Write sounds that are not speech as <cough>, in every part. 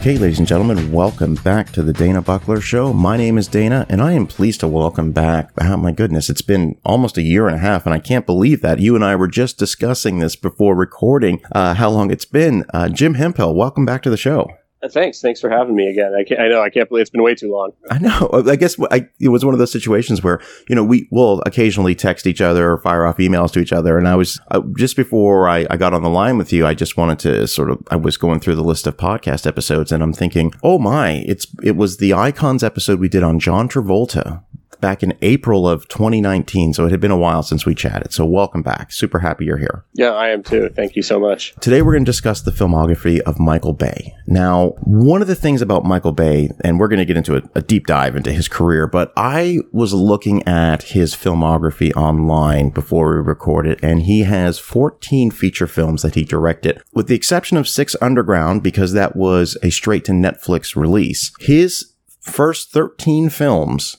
Okay, ladies and gentlemen, welcome back to the Dana Buckler Show. My name is Dana, and I am pleased to welcome back. Oh my goodness, it's been almost a year and a half, and I can't believe that you and I were just discussing this before recording. Uh, how long it's been? Uh, Jim Hemphill, welcome back to the show. Thanks. Thanks for having me again. I, I, know I can't believe it's been way too long. I know. I guess I, it was one of those situations where you know we will occasionally text each other or fire off emails to each other. And I was uh, just before I, I got on the line with you, I just wanted to sort of I was going through the list of podcast episodes, and I'm thinking, oh my, it's it was the icons episode we did on John Travolta back in April of 2019. So it had been a while since we chatted. So welcome back. Super happy you're here. Yeah, I am too. Thank you so much. Today we're going to discuss the filmography of Michael Bay. Now, one of the things about Michael Bay, and we're going to get into a, a deep dive into his career, but I was looking at his filmography online before we recorded, and he has 14 feature films that he directed, with the exception of Six Underground, because that was a straight to Netflix release. His first 13 films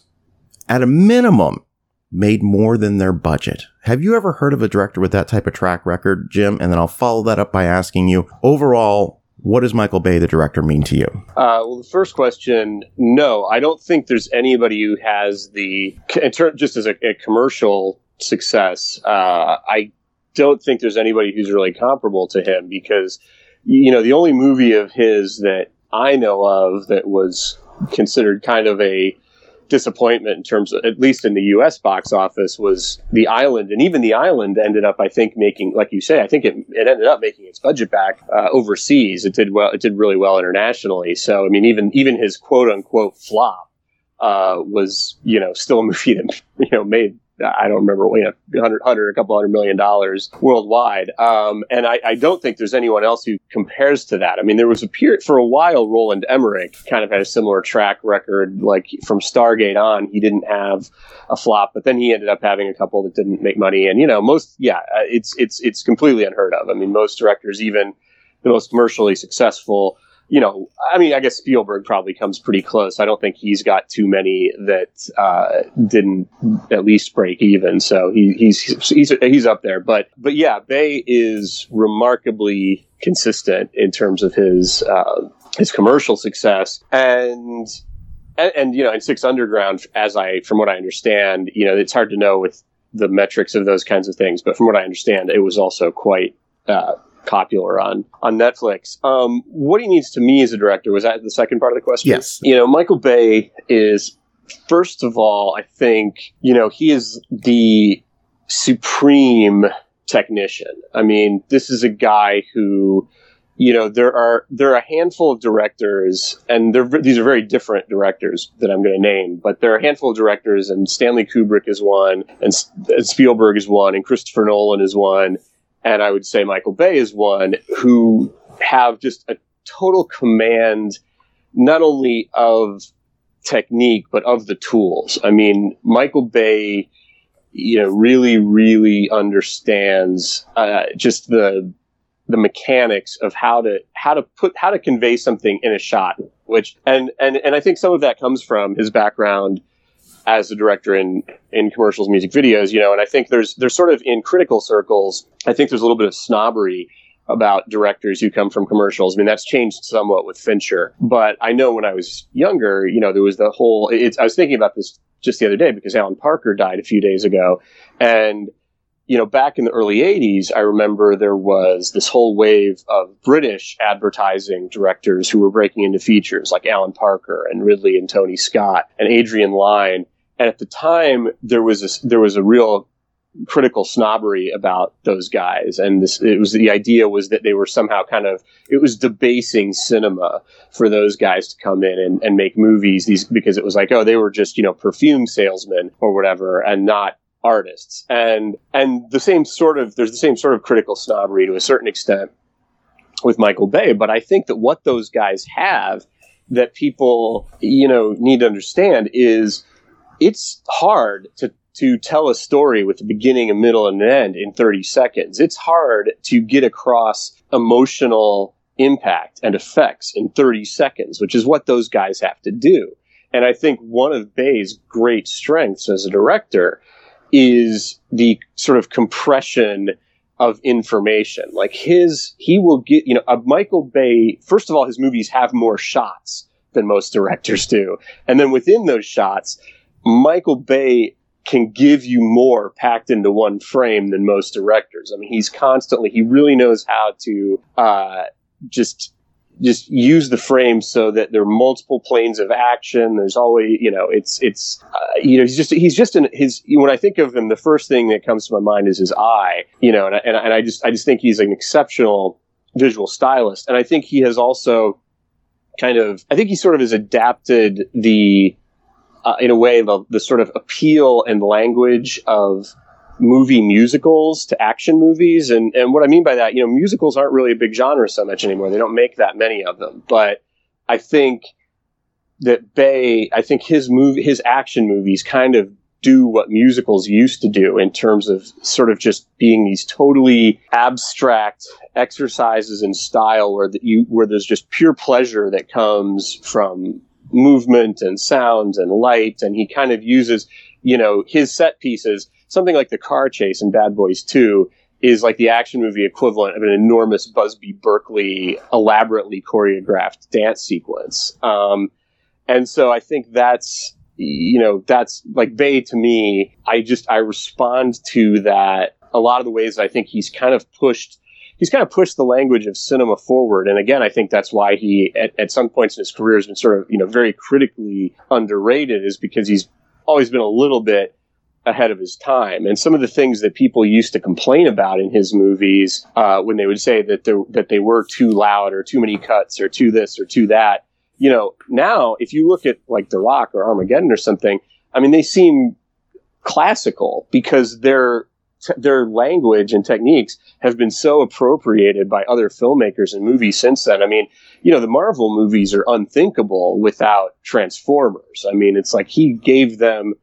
at a minimum, made more than their budget. Have you ever heard of a director with that type of track record, Jim? And then I'll follow that up by asking you overall, what does Michael Bay, the director, mean to you? Uh, well, the first question, no, I don't think there's anybody who has the, just as a, a commercial success, uh, I don't think there's anybody who's really comparable to him because, you know, the only movie of his that I know of that was considered kind of a disappointment in terms of at least in the US box office was the island. And even the island ended up I think making like you say I think it, it ended up making its budget back uh, overseas. It did well it did really well internationally. So I mean even even his quote unquote flop uh, was you know still a movie that <laughs> you know made I don't remember, you know, hundred, hundred, a couple hundred million dollars worldwide. Um, and I, I, don't think there's anyone else who compares to that. I mean, there was a period for a while, Roland Emmerich kind of had a similar track record. Like from Stargate on, he didn't have a flop, but then he ended up having a couple that didn't make money. And you know, most, yeah, it's it's it's completely unheard of. I mean, most directors, even the most commercially successful you know, I mean, I guess Spielberg probably comes pretty close. I don't think he's got too many that uh, didn't at least break even. So he, he's he's he's up there. But but yeah, Bay is remarkably consistent in terms of his uh, his commercial success and. And, and you know, in Six Underground, as I, from what I understand, you know, it's hard to know with the metrics of those kinds of things. But from what I understand, it was also quite uh, popular on on Netflix. Um, what he needs to me as a director was that the second part of the question. Yes. You know, Michael Bay is first of all, I think you know he is the supreme technician. I mean, this is a guy who. You know there are there are a handful of directors, and these are very different directors that I'm going to name. But there are a handful of directors, and Stanley Kubrick is one, and, and Spielberg is one, and Christopher Nolan is one, and I would say Michael Bay is one who have just a total command, not only of technique but of the tools. I mean, Michael Bay, you know, really, really understands uh, just the the mechanics of how to how to put how to convey something in a shot. Which and and and I think some of that comes from his background as a director in in commercials, music videos, you know, and I think there's there's sort of in critical circles, I think there's a little bit of snobbery about directors who come from commercials. I mean, that's changed somewhat with Fincher, but I know when I was younger, you know, there was the whole. It's, I was thinking about this just the other day because Alan Parker died a few days ago, and you know, back in the early 80s, I remember there was this whole wave of British advertising directors who were breaking into features like Alan Parker and Ridley and Tony Scott and Adrian Lyne. And at the time, there was a, there was a real critical snobbery about those guys, and this it was the idea was that they were somehow kind of it was debasing cinema for those guys to come in and, and make movies these because it was like oh they were just you know perfume salesmen or whatever and not artists and and the same sort of there's the same sort of critical snobbery to a certain extent with Michael Bay but I think that what those guys have that people you know need to understand is it's hard to to tell a story with a beginning, a middle, and an end in 30 seconds. It's hard to get across emotional impact and effects in 30 seconds, which is what those guys have to do. And I think one of Bay's great strengths as a director is the sort of compression of information. Like his, he will get, you know, a Michael Bay, first of all, his movies have more shots than most directors do. And then within those shots, Michael Bay can give you more packed into one frame than most directors. I mean, he's constantly, he really knows how to, uh, just just use the frame so that there are multiple planes of action. There's always, you know, it's it's uh, you know he's just he's just in his when I think of him, the first thing that comes to my mind is his eye, you know, and I, and, and I just I just think he's an exceptional visual stylist, and I think he has also kind of I think he sort of has adapted the uh, in a way the, the sort of appeal and language of movie musicals to action movies. And, and what I mean by that, you know, musicals aren't really a big genre so much anymore. They don't make that many of them. But I think that Bay, I think his movie, his action movies kind of do what musicals used to do in terms of sort of just being these totally abstract exercises in style where that you where there's just pure pleasure that comes from movement and sound and light and he kind of uses you know his set pieces something like the car chase in Bad Boys 2 is like the action movie equivalent of an enormous Busby Berkeley elaborately choreographed dance sequence. Um, and so I think that's, you know, that's like Bay to me. I just, I respond to that a lot of the ways I think he's kind of pushed he's kind of pushed the language of cinema forward. And again, I think that's why he, at, at, some points in his career, has been sort of, you know, very critically underrated, is because he's always been a little bit ahead of his time. And some of the things that people used to complain about in his movies, uh, when they would say that that they were too loud or too many cuts or too this or too that, you know, now if you look at like The Rock or Armageddon or something, I mean, they seem classical because their their language and techniques have been so appropriated by other filmmakers and movies since then. I mean, you know, the Marvel movies are unthinkable without Transformers. I mean, it's like he gave them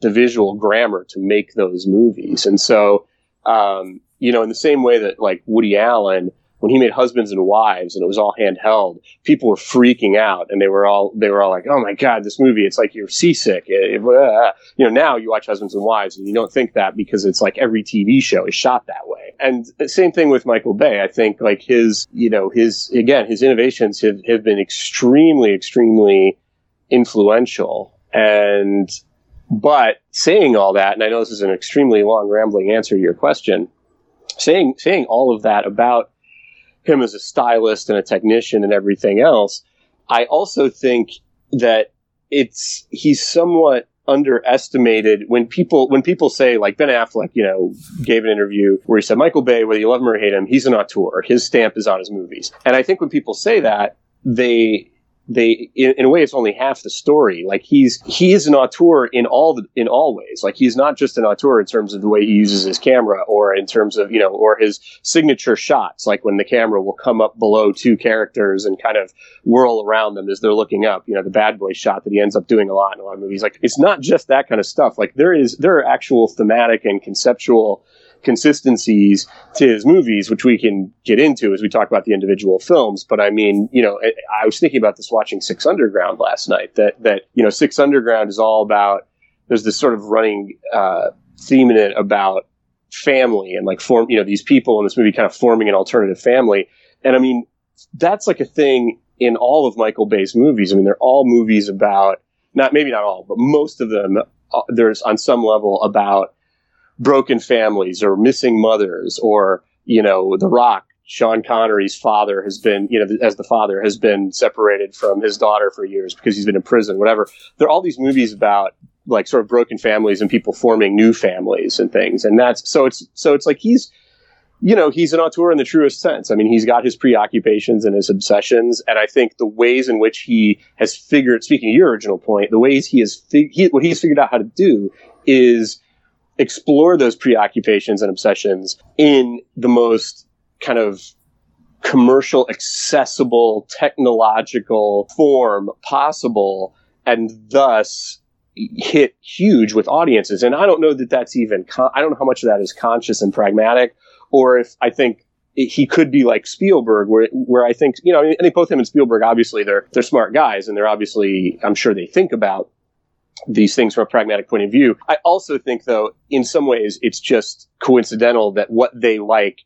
the visual grammar to make those movies. And so, um, you know, in the same way that like Woody Allen, when he made Husbands and Wives and it was all handheld, people were freaking out and they were all they were all like, "Oh my god, this movie! It's like you're seasick." It, it, uh. You know, now you watch Husbands and Wives and you don't think that because it's like every TV show is shot that way. And the same thing with Michael Bay. I think like his, you know, his again, his innovations have, have been extremely, extremely influential. And but saying all that, and I know this is an extremely long, rambling answer to your question, saying saying all of that about him as a stylist and a technician and everything else, I also think that it's he's somewhat underestimated when people when people say like Ben Affleck, you know, gave an interview where he said Michael Bay, whether you love him or hate him, he's an auteur. His stamp is on his movies. And I think when people say that, they they in, in, a way it's only half the story. Like he's he is an auteur in all the, in all ways. Like he's not just an auteur in terms of the way he uses his camera or in terms of you know or his signature shots like when the camera will come up below two characters and kind of whirl around them as they're looking up you know the bad boy shot that he ends up doing a lot in a lot of movies. Like it's not just that kind of stuff. Like there is there are actual thematic and conceptual consistencies to his movies, which we can get into as we talk about the individual films. But I mean, you know, I, I was thinking about this watching Six Underground last night. That that you know, Six Underground is all about. There's this sort of running uh, theme in it about family and like form. You know, these people in this movie kind of forming an alternative family. And I mean, that's like a thing in all of Michael Bay's movies. I mean, they're all movies about not maybe not all, but most of them. Uh, there's on some level about broken families or missing mothers or, you know, The Rock, Sean Connery's father has been, you know, as the father has been separated from his daughter for years because he's been in prison, whatever. There are all these movies about like sort of broken families and people forming new families and things. And that's, so it's, so it's like he's, you know, he's an auteur in the truest sense. I mean, he's got his preoccupations and his obsessions, and I think the ways in which he has figured, speaking of your original point, the ways he has, fig- he, what he's figured out how to do is explore those preoccupations and obsessions in the most kind of commercial, accessible, technological form possible, and thus hit huge with audiences. And I don't know that that's even, con- I don't know how much of that is conscious and pragmatic, or if I think he could be like Spielberg, where where I think you know, I think both him and Spielberg, obviously they're they're smart guys, and they're obviously I'm sure they think about these things from a pragmatic point of view. I also think, though, in some ways, it's just coincidental that what they like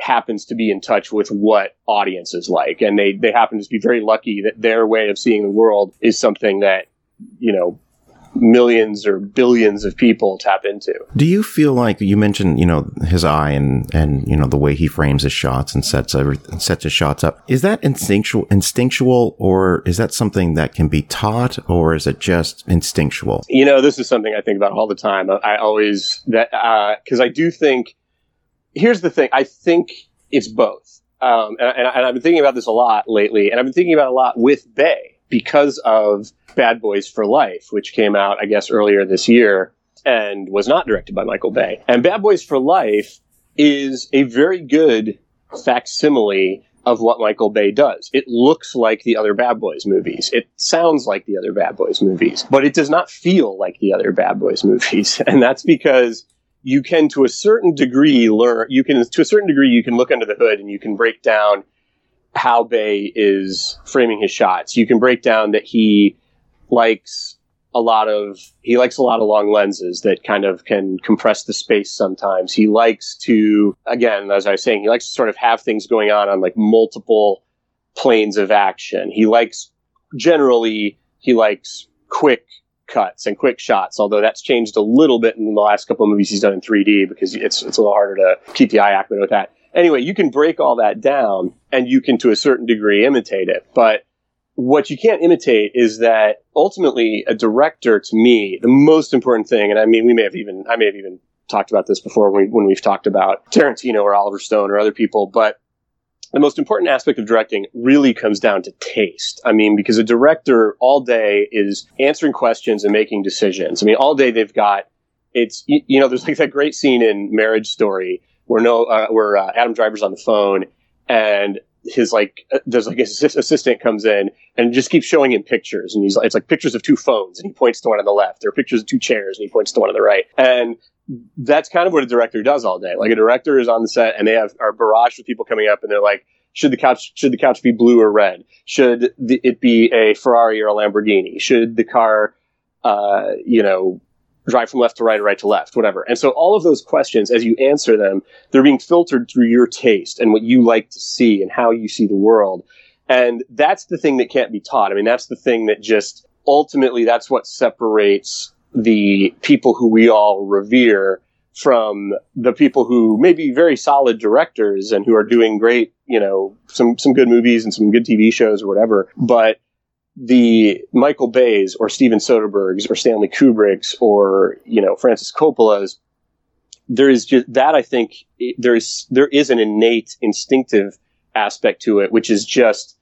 happens to be in touch with what audiences like, and they they happen to be very lucky that their way of seeing the world is something that you know millions or billions of people tap into. Do you feel like you mentioned, you know, his eye and and you know the way he frames his shots and sets every sets his shots up? Is that instinctual instinctual or is that something that can be taught or is it just instinctual? You know, this is something I think about all the time. I always that because uh, I do think here's the thing. I think it's both. Um, and, and, and I've been thinking about this a lot lately, and I've been thinking about it a lot with Bay because of Bad Boys for Life, which came out, I guess, earlier this year and was not directed by Michael Bay. And Bad Boys for Life is a very good facsimile of what Michael Bay does. It looks like the other Bad Boys movies. It sounds like the other Bad Boys movies, but it does not feel like the other Bad Boys movies. <laughs> And that's because you can, to a certain degree, learn, you can, to a certain degree, you can look under the hood and you can break down how Bay is framing his shots. You can break down that he likes a lot of he likes a lot of long lenses that kind of can compress the space sometimes. He likes to again, as I was saying, he likes to sort of have things going on on like multiple planes of action. He likes generally he likes quick cuts and quick shots, although that's changed a little bit in the last couple of movies he's done in 3D because it's it's a little harder to keep the eye accurate with that. Anyway, you can break all that down and you can to a certain degree imitate it, but what you can't imitate is that ultimately a director to me the most important thing and i mean we may have even i may have even talked about this before when, we, when we've talked about tarantino or oliver stone or other people but the most important aspect of directing really comes down to taste. I mean, because a director all day is answering questions and making decisions. I mean, all day they've got it's you, know there's like that great scene in Marriage Story where no uh, where uh, Adam Driver's on the phone and his like uh, there's like his assistant comes in and just keeps showing him pictures. And he's it's like pictures of two phones and he points to one on the left are pictures of two chairs and he points to one on the right. And that's kind of what a director does all day. Like a director is on the set and they have are barrage with people coming up and they're like should the couch should the couch be blue or red? Should the, it be a ferrari or a lamborghini? Should the car uh, you know drive from left to right or right to left, whatever. And so all of those questions, as you answer them, they're being filtered through your taste and what you like to see and how you see the world. And that's the thing that can't be taught. I mean, that's the thing that just ultimately that's what separates the people who we all revere from the people who may be very solid directors and who are doing great, you know, some some good movies and some good TV shows or whatever, but the Michael Bay's or Steven Soderbergh's or Stanley Kubrick's or you know Francis Coppola's, there is just that I think there is there is an innate instinctive aspect to it, which is just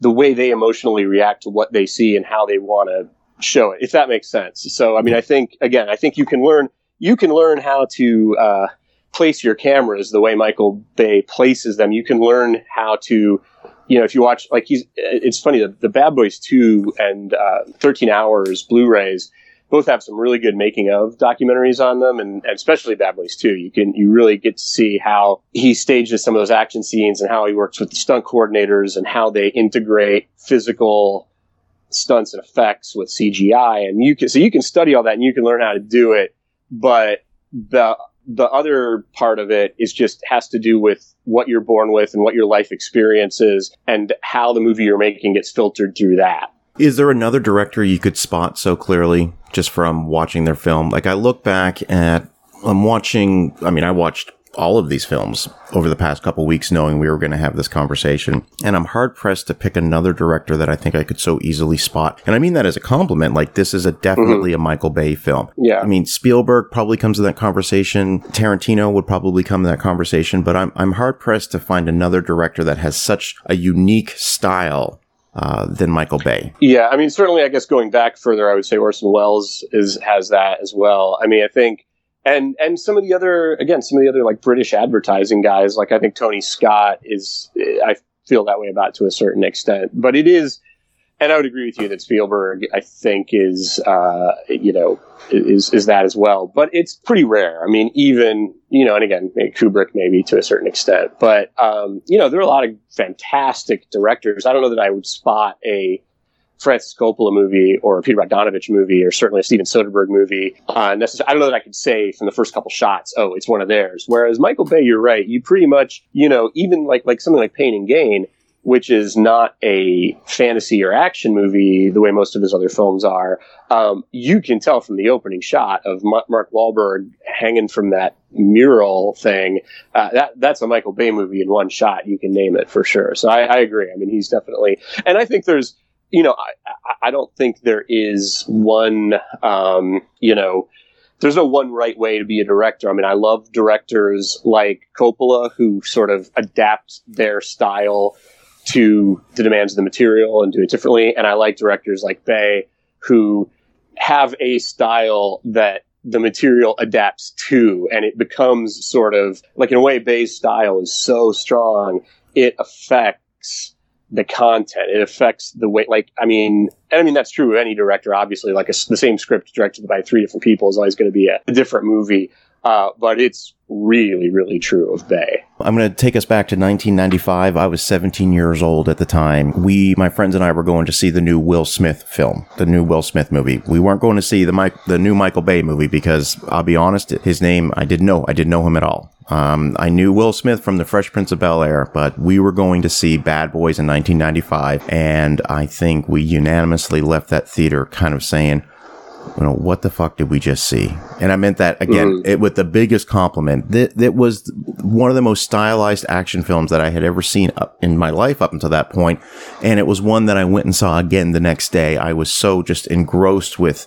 the way they emotionally react to what they see and how they want to show it, if that makes sense. So I mean, I think again, I think you can learn you can learn how to uh, place your cameras the way Michael Bay places them. You can learn how to you know, if you watch, like he's, it's funny, the, the Bad Boys 2 and uh, 13 Hours Blu-rays both have some really good making of documentaries on them, and, and, especially Bad Boys 2. You can, you really get to see how he stages some of those action scenes and how he works with the stunt coordinators and how they integrate physical stunts and effects with CGI. And you can, so you can study all that and you can learn how to do it, but the the other part of it is just has to do with what you're born with and what your life experience is and how the movie you're making gets filtered through that. Is there another director you could spot so clearly just from watching their film? Like I look back at I'm watching I mean I watched all of these films over the past couple weeks, knowing we were going to have this conversation. And I'm hard pressed to pick another director that I think I could so easily spot. And I mean that as a compliment. Like this is a definitely mm-hmm. a Michael Bay film. Yeah. I mean, Spielberg probably comes in that conversation. Tarantino would probably come in that conversation, but I'm, I'm hard pressed to find another director that has such a unique style uh, than Michael Bay. Yeah, I mean, certainly, I guess going back further, I would say Orson Welles is has that as well. I mean, I think and and some of the other again some of the other like British advertising guys like I think Tony Scott is I feel that way about to a certain extent. But it is and I would agree with you that Spielberg I think is uh, you know is is that as well. But it's pretty rare. I mean even you know and again Kubrick maybe to a certain extent. But um, you know there are a lot of fantastic directors. I don't know that I would spot a Francis Coppola movie or a Peter Bogdanovich movie or certainly a Steven Soderbergh movie. Uh, I don't know that I could say from the first couple shots, oh, it's one of theirs. Whereas Michael Bay, you're right. You pretty much, you know, even like like something like Pain and Gain, which is not a fantasy or action movie the way most of his other films are. Um, you can tell from the opening shot of Mark Wahlberg hanging from that mural thing. Uh, that that's a Michael Bay movie in one shot. You can name it for sure. So I, I agree. I mean, he's definitely, and I think there's you know, I, I don't think there is one, um, you know, there's no one right way to be a director. I mean, I love directors like Coppola who sort of adapt their style to the demands of the material and do it differently. And I like directors like Bay who have a style that the material adapts to and it becomes sort of like in a way Bay's style is so strong it affects the content. It affects the way, like, I mean, and I mean, that's true of any director, obviously. Like, a, the same script directed by three different people is always going to be a, a different movie. Uh, but it's really, really true of Bay. I'm going to take us back to 1995. I was 17 years old at the time. We, my friends and I, were going to see the new Will Smith film, the new Will Smith movie. We weren't going to see the the new Michael Bay movie because I'll be honest, his name I didn't know. I didn't know him at all. Um, I knew Will Smith from The Fresh Prince of Bel Air, but we were going to see Bad Boys in 1995, and I think we unanimously left that theater kind of saying, you know, what the fuck did we just see? And I meant that again mm. it, with the biggest compliment. That, that was one of the most stylized action films that I had ever seen in my life up until that point. And it was one that I went and saw again the next day. I was so just engrossed with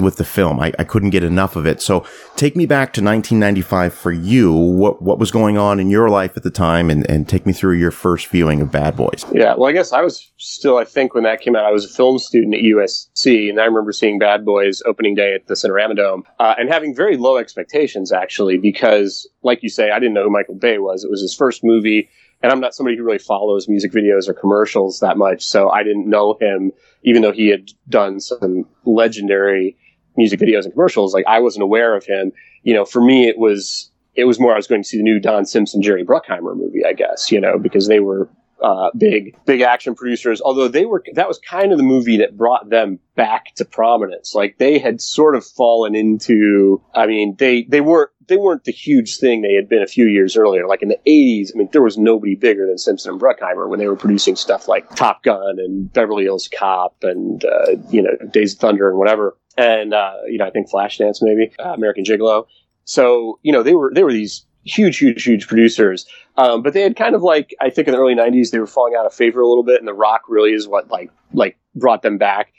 with the film. I, I couldn't get enough of it. So take me back to 1995 for you. What what was going on in your life at the time, and, and take me through your first viewing of Bad Boys. Yeah, well, I guess I was still. I think when that came out, I was a film student at USC, and I remember seeing Bad Boys opening day at the Cinerama Dome, uh, and having very low expectations actually, because like you say, I didn't know who Michael Bay was. It was his first movie and I'm not somebody who really follows music videos or commercials that much, so I didn't know him, even though he had done some legendary music videos and commercials, like I wasn't aware of him. You know, for me, it was it was more I was going to see the new Don Simpson Jerry Bruckheimer movie, I guess. You know, because they were uh, big big action producers. Although they were that was kind of the movie that brought them back to prominence. Like they had sort of fallen into. I mean, they they weren't they weren't the huge thing they had been a few years earlier. Like in the '80s, I mean, there was nobody bigger than Simpson and Bruckheimer when they were producing stuff like Top Gun and Beverly Hills Cop and uh, you know Days of Thunder and whatever and uh, you know I think Flashdance maybe uh, American Gigolo. So you know they were they were these huge huge huge producers, um, but they had kind of like I think in the early '90s they were falling out of favor a little bit, and The Rock really is what like like brought them back.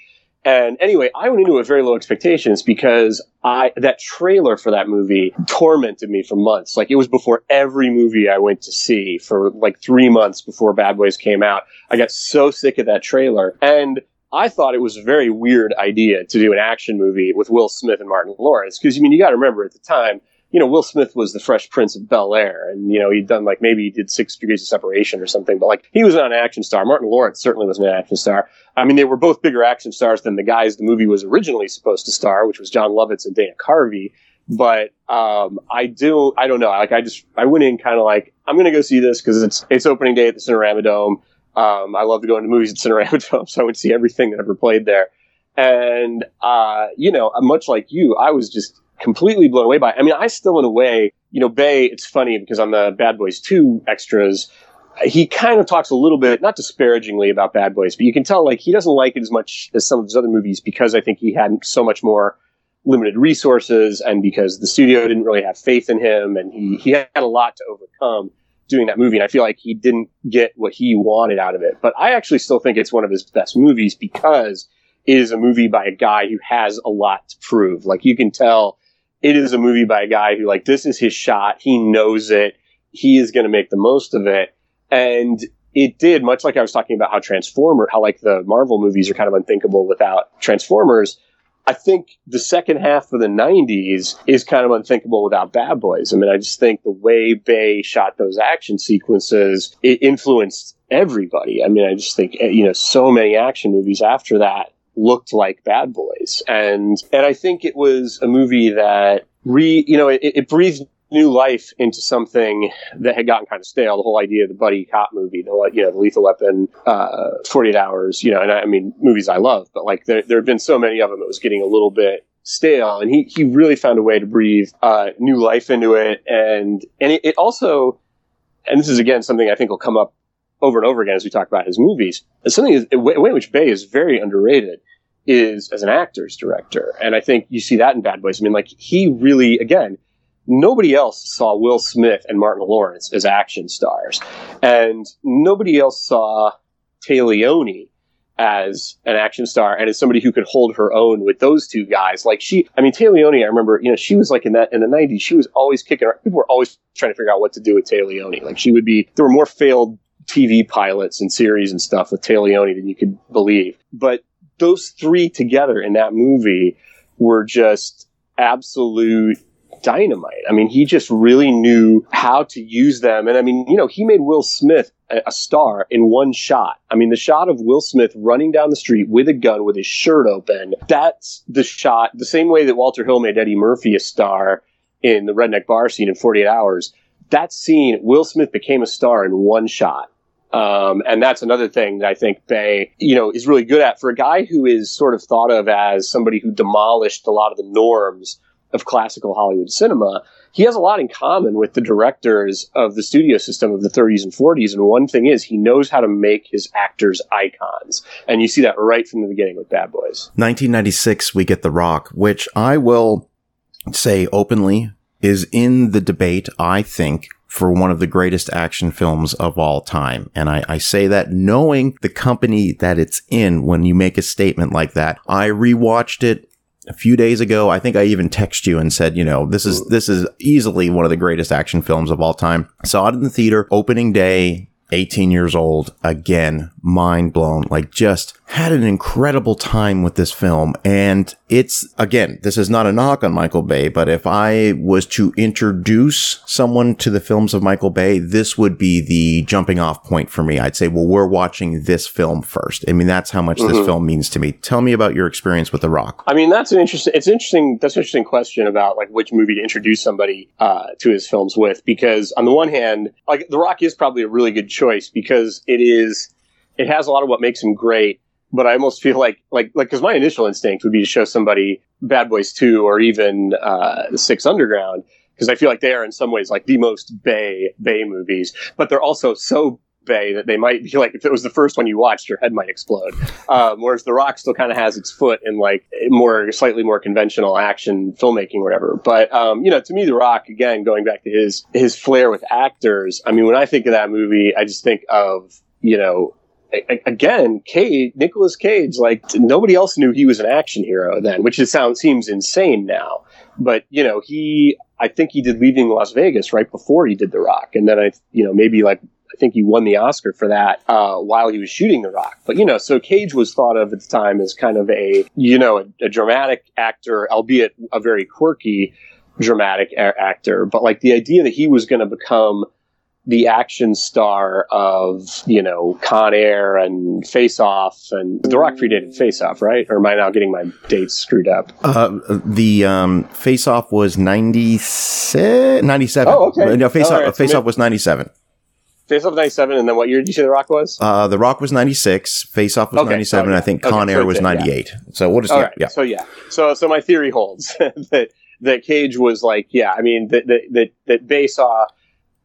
And anyway, I went into it with very low expectations because I that trailer for that movie tormented me for months. Like it was before every movie I went to see for like three months before Bad Boys came out. I got so sick of that trailer. And I thought it was a very weird idea to do an action movie with Will Smith and Martin Lawrence. Because, I mean, you got to remember at the time, you know, Will Smith was the Fresh Prince of Bel Air, and you know he'd done like maybe he did Six Degrees of Separation or something, but like he was not an action star. Martin Lawrence certainly wasn't an action star. I mean, they were both bigger action stars than the guys the movie was originally supposed to star, which was Jon Lovitz and Dana Carvey. But um, I do, I don't know. Like I just, I went in kind of like I'm going to go see this because it's it's opening day at the Cinerama Dome. Um, I love to go into movies at Cinerama Dome, so I would see everything that ever played there. And, uh, you know, much like you, I was just completely blown away by it. I mean, I still, in a way, you know, Bay, it's funny because on the Bad Boys 2 extras, he kind of talks a little bit, not disparagingly about Bad Boys, but you can tell, like, he doesn't like it as much as some of his other movies because I think he had so much more limited resources and because the studio didn't really have faith in him and he, he had a lot to overcome doing that movie, and I feel like he didn't get what he wanted out of it. But I actually still think it's one of his best movies because it is a movie by a guy who has a lot to prove. Like you can tell it is a movie by a guy who like this is his shot. He knows it. He is going to make the most of it. And it did much like I was talking about how Transformer, how like the Marvel movies are kind of unthinkable without Transformers. I think the second half of the 90s is kind of unthinkable without Bad Boys. I mean, I just think the way Bay shot those action sequences, it influenced everybody. I mean, I just think, eh, you know, so many action movies after that looked like Bad Boys. And, and I think it was a movie that re, you know, it, it breathed new life into something that had gotten kind of stale. The whole idea of the buddy cop movie, the you know, the Lethal Weapon, uh, Forty Eight Hours, you know, and I, I mean movies I love, but like there there have been so many of them, it was getting a little bit stale, and he he really found a way to breathe uh, new life into it, and and it, it also, and this is again something I think will come up over and over again as we talk about his movies. It's something a way in which Bay is very underrated is as an actor's director. And I think you see that in Bad Boys. I mean, like, he really, again, nobody else saw Will Smith and Martin Lawrence as action stars. And nobody else saw Téa Leoni as an action star and as somebody who could hold her own with those two guys. Like she, I mean, Téa Leoni, I remember, you know, she was like in that, in the 90s, she was always kicking. People were always trying to figure out what to do with Téa Leoni. Like she would be, there were more failed TV pilots and series and stuff with Téa Leoni than you could believe. But those three together in that movie were just absolute dynamite. I mean, he just really knew how to use them. And I mean, you know, he made Will Smith a, star in one shot. I mean, the shot of Will Smith running down the street with a gun with his shirt open, that's the shot, the same way that Walter Hill made Eddie Murphy a star in the redneck bar scene in 48 hours. That scene, Will Smith became a star in one shot. Um, and that's another thing that I think Bay, you know, is really good at for a guy who is sort of thought of as somebody who demolished a lot of the norms of classical Hollywood cinema. He has a lot in common with the directors of the studio system of the 30s and 40s. And one thing is he knows how to make his actors icons. And you see that right from the beginning with Bad Boys. 1996, we get The Rock, which I will say openly is in the debate, I think, for one of the greatest action films of all time. And I, I, say that knowing the company that it's in when you make a statement like that. I rewatched it a few days ago. I think I even texted you and said, you know, this is, this is easily one of the greatest action films of all time. Saw it in the theater, opening day, 18 years old, again, mind blown, like just had an incredible time with this film. And it's, again, this is not a knock on Michael Bay, but if I was to introduce someone to the films of Michael Bay, this would be the jumping off point for me. I'd say, well, we're watching this film first. I mean, that's how much mm-hmm. this film means to me. Tell me about your experience with The Rock. I mean, that's an interesting, it's interesting, that's an interesting question about like which movie to introduce somebody uh, to his films with, because on the one hand, like The Rock is probably a really good choice because it is, it has a lot of what makes him great but I almost feel like like like because my initial instinct would be to show somebody Bad Boys Two or even uh, Six Underground because I feel like they are in some ways like the most Bay Bay movies, but they're also so Bay that they might be <laughs> like if it was the first one you watched, your head might explode. Um, whereas The Rock still kind of has its foot in like more slightly more conventional action filmmaking, whatever. But um, you know, to me, The Rock again going back to his his flair with actors. I mean, when I think of that movie, I just think of you know again, Cage, Nicolas Cage, like nobody else knew he was an action hero then, which is sound seems insane now. But you know, he, I think he did Leaving Las Vegas right before he did The Rock, and then I, you know, maybe like I think he won the Oscar for that uh, while he was shooting The Rock. But you know, so Cage was thought of at the time as kind of a, you know, a, a dramatic actor, albeit a very quirky dramatic a- actor. But like the idea that he was going to become the action star of you know Con Air and Face Off and The Rock predated Face Off, right? Or am I now getting my dates screwed up? Uh, the um, Face Off was 96, 97. Oh, okay. No, Face Off right. Face Off was ninety seven. Face Off 97, and then what year did you say The Rock was? Uh, the Rock was 96, Face Off was okay. 97, oh, yeah. I think Con okay, Air was 98. Yeah. So we'll just, yeah, right. yeah. So, yeah. So, so my theory holds <laughs> that, that Cage was like, yeah, I mean, that, that, that, that Bay saw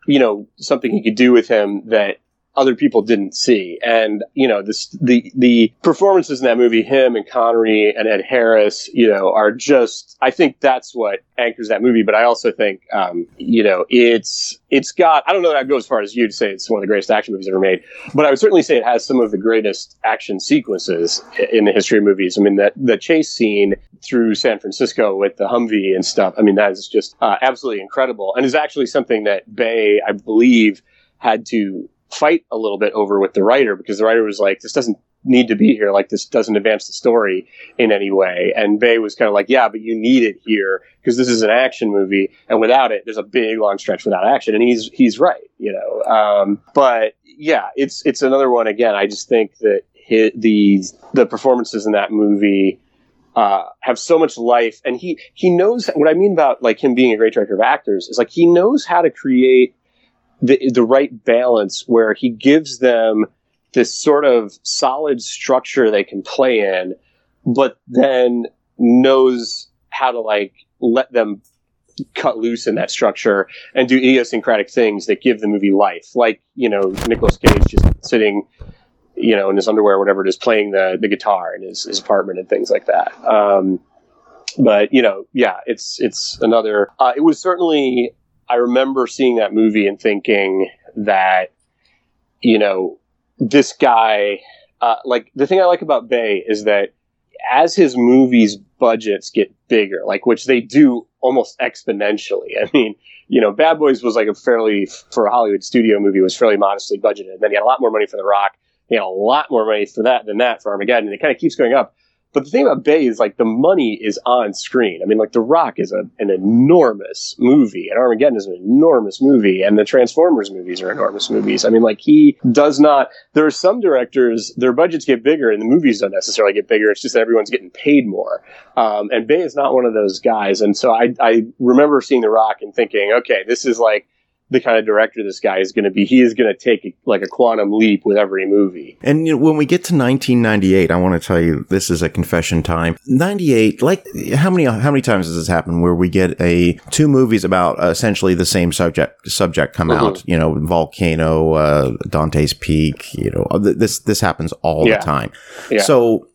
you know, something he could do with him that other people didn't see. And, you know, this, the, the performances in that movie, him and Connery and Ed Harris, you know, are just, I think that's what anchors that movie. But I also think, um, you know, it's, it's got, I don't know that I'd go as far as you to say it's one of the greatest action movies ever made, but I would certainly say it has some of the greatest action sequences in the history of movies. I mean, that the chase scene through San Francisco with the Humvee and stuff, I mean, that is just uh, absolutely incredible and is actually something that Bay, I believe, had to fight a little bit over with the writer because the writer was like, this doesn't need to be here. Like this doesn't advance the story in any way. And Bay was kind of like, yeah, but you need it here because this is an action movie, and without it, there's a big long stretch without action. And he's he's right, you know. Um, but yeah, it's it's another one. Again, I just think that the the performances in that movie uh, have so much life, and he he knows what I mean about like him being a great director of actors is like he knows how to create the the right balance where he gives them this sort of solid structure they can play in, but then knows how to like let them cut loose in that structure and do idiosyncratic things that give the movie life. Like, you know, Nicolas Cage just sitting, you know, in his underwear or whatever is, playing the, the guitar in his, his apartment and things like that. Um, but, you know, yeah, it's, it's another, uh, it was certainly, I remember seeing that movie and thinking that, you know, this guy, uh, like the thing I like about Bay is that as his movies budgets get bigger, like which they do almost exponentially. <laughs> I mean, you know, Bad Boys was like a fairly for a Hollywood studio movie was fairly modestly budgeted. And then he had a lot more money for The Rock. He had a lot more money for that than that for Armageddon, and it kind of keeps going up. But the thing about Bay is like the money is on screen. I mean, like The Rock is a, an enormous movie, and Armageddon is an enormous movie, and the Transformers movies are enormous movies. I mean, like he does not. There are some directors, their budgets get bigger, and the movies don't necessarily get bigger. It's just that everyone's getting paid more. Um, and Bay is not one of those guys. And so I, I remember seeing The Rock and thinking, okay, this is like the kind of director this guy is going to be. He is going to take like a quantum leap with every movie. And you know, when we get to 1998, I want to tell you this is a confession time. 98, like how many how many times has this happened where we get a two movies about uh, essentially the same subject subject come mm-hmm. out? You know, Volcano, uh, Dante's Peak. You know, this this happens all yeah. the time. Yeah. So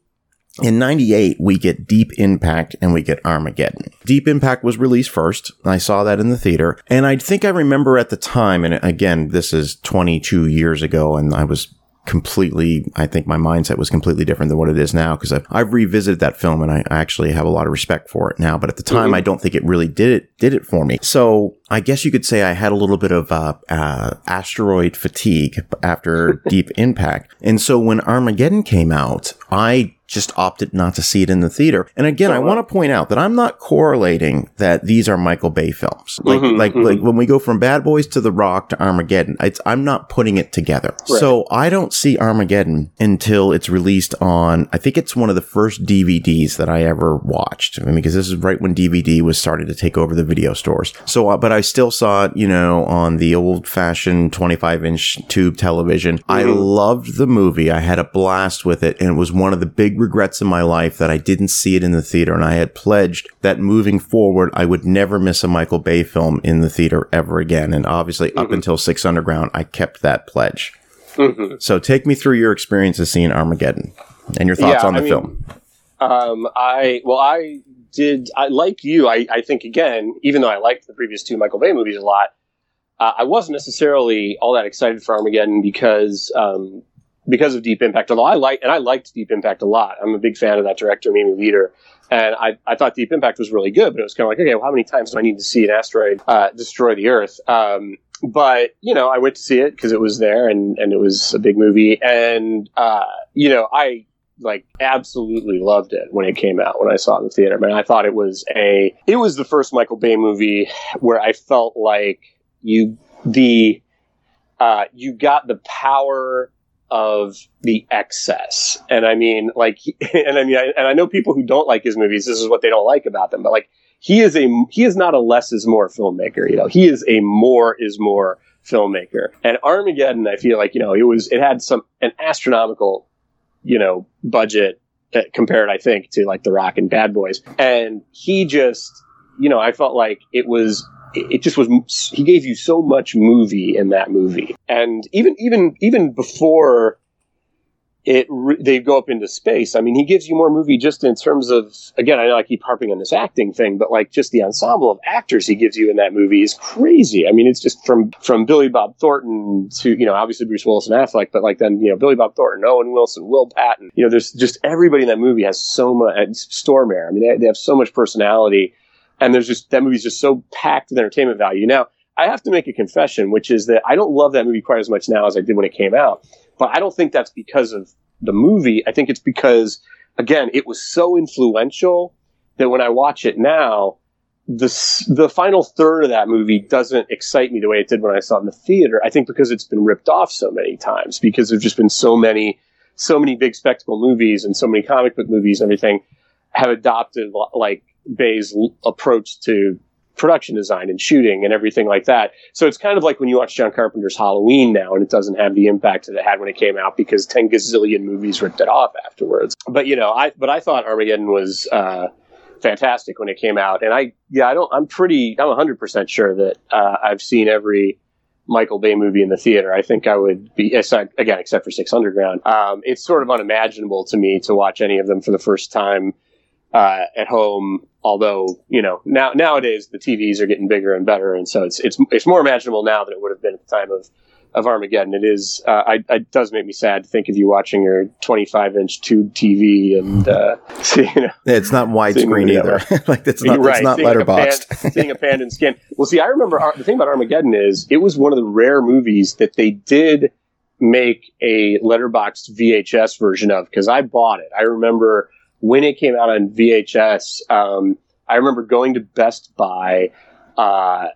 in 98, we get Deep Impact and we get Armageddon. Deep Impact was released first. I saw that in the theater. And I think I remember at the time, and again, this is 22 years ago, and I was completely, I think my mindset was completely different than what it is now because I've, I've, revisited that film and I, actually have a lot of respect for it now. But at the time, mm-hmm. I don't think it really did it, did it for me. So I guess you could say I had a little bit of uh, uh, asteroid fatigue after <laughs> Deep Impact. And so when Armageddon came out, I just opted not to see it in the theater. And again, I want to point out that I'm not correlating that these are Michael Bay films. Like, mm-hmm, like, mm-hmm. like when we go from Bad Boys to The Rock to Armageddon, I'm not putting it together. Right. So I don't see Armageddon until it's released on, I think it's one of the first DVDs that I ever watched. I mean, because this is right when DVD was starting to take over the video stores. So, uh, but I still saw it, you know, on the old fashioned 25 inch tube television. Mm-hmm. I loved the movie. I had a blast with it. And it was one of the big regrets in my life that I didn't see it in the theater. And I had pledged that moving forward, I would never miss a Michael Bay film in the theater ever again. And obviously, mm-hmm. up until Six Underground, I kept that pledge. Mm-hmm. So take me through your experience of seeing Armageddon and your thoughts yeah, on the I mean, film. Um, I well, I did. I like you. I, I think again, even though I liked the previous two Michael Bay movies a lot, uh, I wasn't necessarily all that excited for Armageddon because um, because of Deep Impact. Although I like and I liked Deep Impact a lot. I'm a big fan of that director, Mimi Leder. And I, I thought Deep Impact was really good, but it was kind of like, okay, well, how many times do I need to see an asteroid uh, destroy the Earth? Um, but you know, I went to see it because it was there, and and it was a big movie, and uh, you know, I like absolutely loved it when it came out when I saw it in the theater. I mean, I thought it was a it was the first Michael Bay movie where I felt like you the uh, you got the power of the excess. And I mean, like, <laughs> and I mean, I, and I know people who don't like his movies. This is what they don't like about them. But like, he is a he is not a less is more filmmaker. You know, he is a more is more filmmaker. And Armageddon, I feel like you know, it was it had some an astronomical, you know, budget uh, compared, I think, to like The Rock and Bad Boys. And he just, you know, I felt like it was it just was he gave you so much movie in that movie. And even even even before it they go up into space i mean he gives you more movie just in terms of again i know i keep harping on this acting thing but like just the ensemble of actors he gives you in that movie is crazy. I mean it's just from from billy bob thornton to you know obviously bruce willis and affleck but like then you know billy bob thornton owen wilson will patton you know there's just everybody in that movie has so much uh, stormare. I mean they, they have so much personality and there's just that movie's just so packed with entertainment value. Now, I have to make a confession, which is that I don't love that movie quite as much now as I did when it came out. But I don't think that's because of the movie. I think it's because, again, it was so influential that when I watch it now, the the final third of that movie doesn't excite me the way it did when I saw it in the theater. I think because it's been ripped off so many times because there's just been so many so many big spectacle movies and so many comic book movies and everything have adopted like Bay's approach to production design and shooting and everything like that. So it's kind of like when you watch John Carpenter's Halloween now and it doesn't have the impact that it had when it came out because 10 gazillion movies ripped it off afterwards. But you know, I but I thought Armageddon was uh, fantastic when it came out and I yeah, I don't I'm pretty I'm 100% sure that uh, I've seen every Michael Bay movie in the theater. I think I would be aside, again except for Six Underground. Um, it's sort of unimaginable to me to watch any of them for the first time uh, at home. Although you know now nowadays the TVs are getting bigger and better, and so it's it's it's more imaginable now than it would have been at the time of of Armageddon. It is. Uh, I, it does make me sad to think of you watching your 25 inch tube TV and uh, see, you know, it's not widescreen either. <laughs> like it's not. Right, it's not letterboxed. Pan, <laughs> seeing a pan and scan. Well, see, I remember the thing about Armageddon is it was one of the rare movies that they did make a letterboxed VHS version of because I bought it. I remember when it came out on VHS, um, I remember going to Best Buy, uh,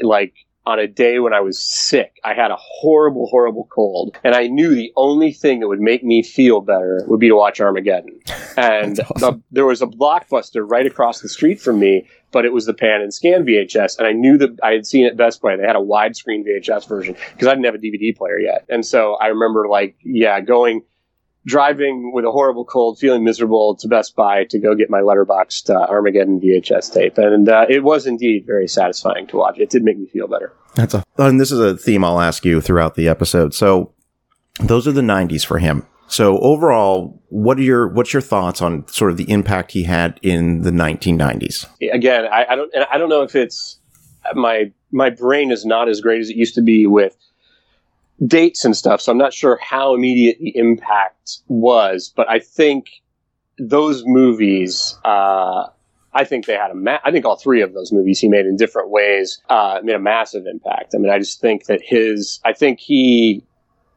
like on a day when I was sick. I had a horrible, horrible cold, and I knew the only thing that would make me feel better would be to watch Armageddon. <laughs> And awesome. the, there was a blockbuster right across the street from me, but it was the pan and scan VHS, and I knew that I had seen it Best Buy. They had a widescreen VHS version because I didn't have a DVD player yet, and so I remember like, yeah, going driving with a horrible cold, feeling miserable to Best Buy to go get my letterboxed uh, Armageddon VHS tape, and uh, it was indeed very satisfying to watch. It did make me feel better. That's a, and this is a theme I'll ask you throughout the episode. So, those are the '90s for him. So overall, what are your what's your thoughts on sort of the impact he had in the 1990s? Again, I, I don't I don't know if it's my my brain is not as great as it used to be with dates and stuff. So I'm not sure how immediate the impact was, but I think those movies, uh, I think they had a ma- I think all three of those movies he made in different ways uh, made a massive impact. I mean, I just think that his, I think he,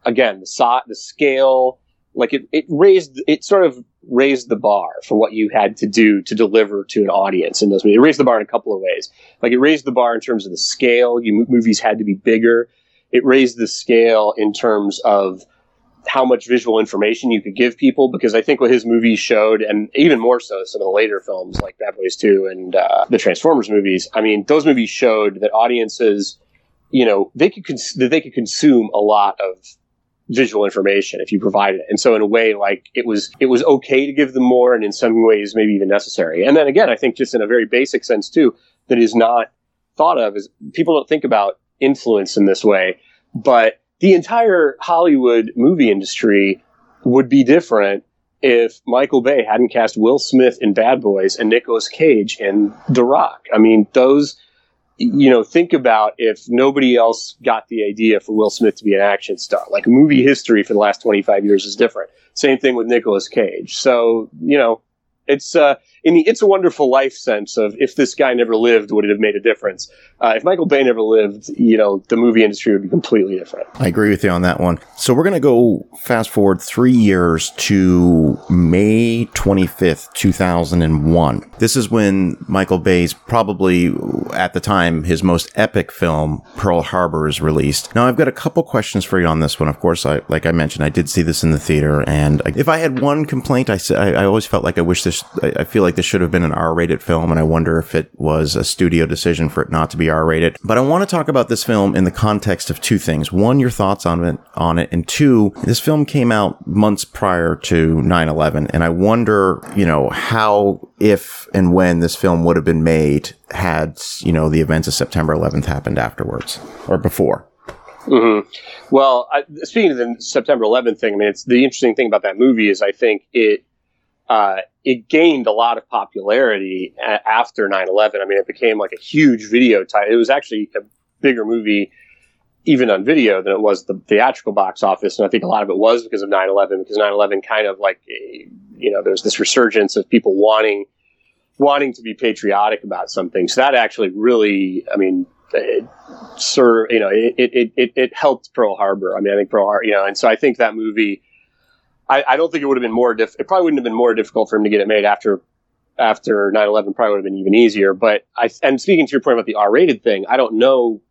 again, the so- the scale, like it, it raised, it sort of raised the bar for what you had to do to deliver to an audience in those movies. It raised the bar in a couple of ways. Like it raised the bar in terms of the scale. You movies had to be bigger it raised the scale in terms of how much visual information you could give people because I think what his movies showed, and even more so some of the later films like Bad Boys 2 and uh, the Transformers movies, I mean, those movies showed that audiences, you know, they could cons- that they could consume a lot of visual information if you provided it. And so in a way, like it was, it was okay to give them more and in some ways maybe even necessary. And then again, I think just in a very basic sense too, that is not thought of is people don't think about influence in this way. But the entire Hollywood movie industry would be different if Michael Bay hadn't cast Will Smith in Bad Boys and Nicolas Cage in The Rock. I mean, those, you know, think about if nobody else got the idea for Will Smith to be an action star. Like movie history for the last 25 years is different. Same thing with Nicolas Cage. So, you know, it's uh, in the "It's a Wonderful Life" sense of if this guy never lived, would it have made a difference? Uh, if Michael Bay never lived, you know, the movie industry would be completely different. I agree with you on that one. So we're going to go fast forward three years to May 25th, 2001. This is when Michael Bay's probably at the time his most epic film, Pearl Harbor, is released. Now I've got a couple questions for you on this one. Of course, I like I mentioned, I did see this in the theater, and if I had one complaint, I I, I always felt like I wish this. I, I feel like this should have been an R-rated film, and I wonder if it was a studio decision for it not to be R-rated. But I want to talk about this film in the context of two things: one, your thoughts on it, on it, and two, this film came out months prior to 9/11, and I wonder, you know, how, if, and when this film would have been made had you know the events of September 11th happened afterwards or before. Mm-hmm. Well, I, speaking of the September 11th thing, I mean, it's the interesting thing about that movie is I think it uh, it gained a lot of popularity after 9/11. I mean, it became like a huge video title. It was actually a bigger movie even on video than it was the theatrical box office. And I think a lot of it was because of 9/11 because 9/11 kind of like you know there's this resurgence of people wanting wanting to be patriotic about something. So that actually really, I mean, it you know, it, it, it, it helped Pearl Harbor. I mean, I think Pearl Harbor, you know, and so I think that movie, I, I don't think it would have been more diff, it probably wouldn't have been more difficult for him to get it made after, after 9-11 probably would have been even easier. But I, and speaking to your point about the R-rated thing, I don't know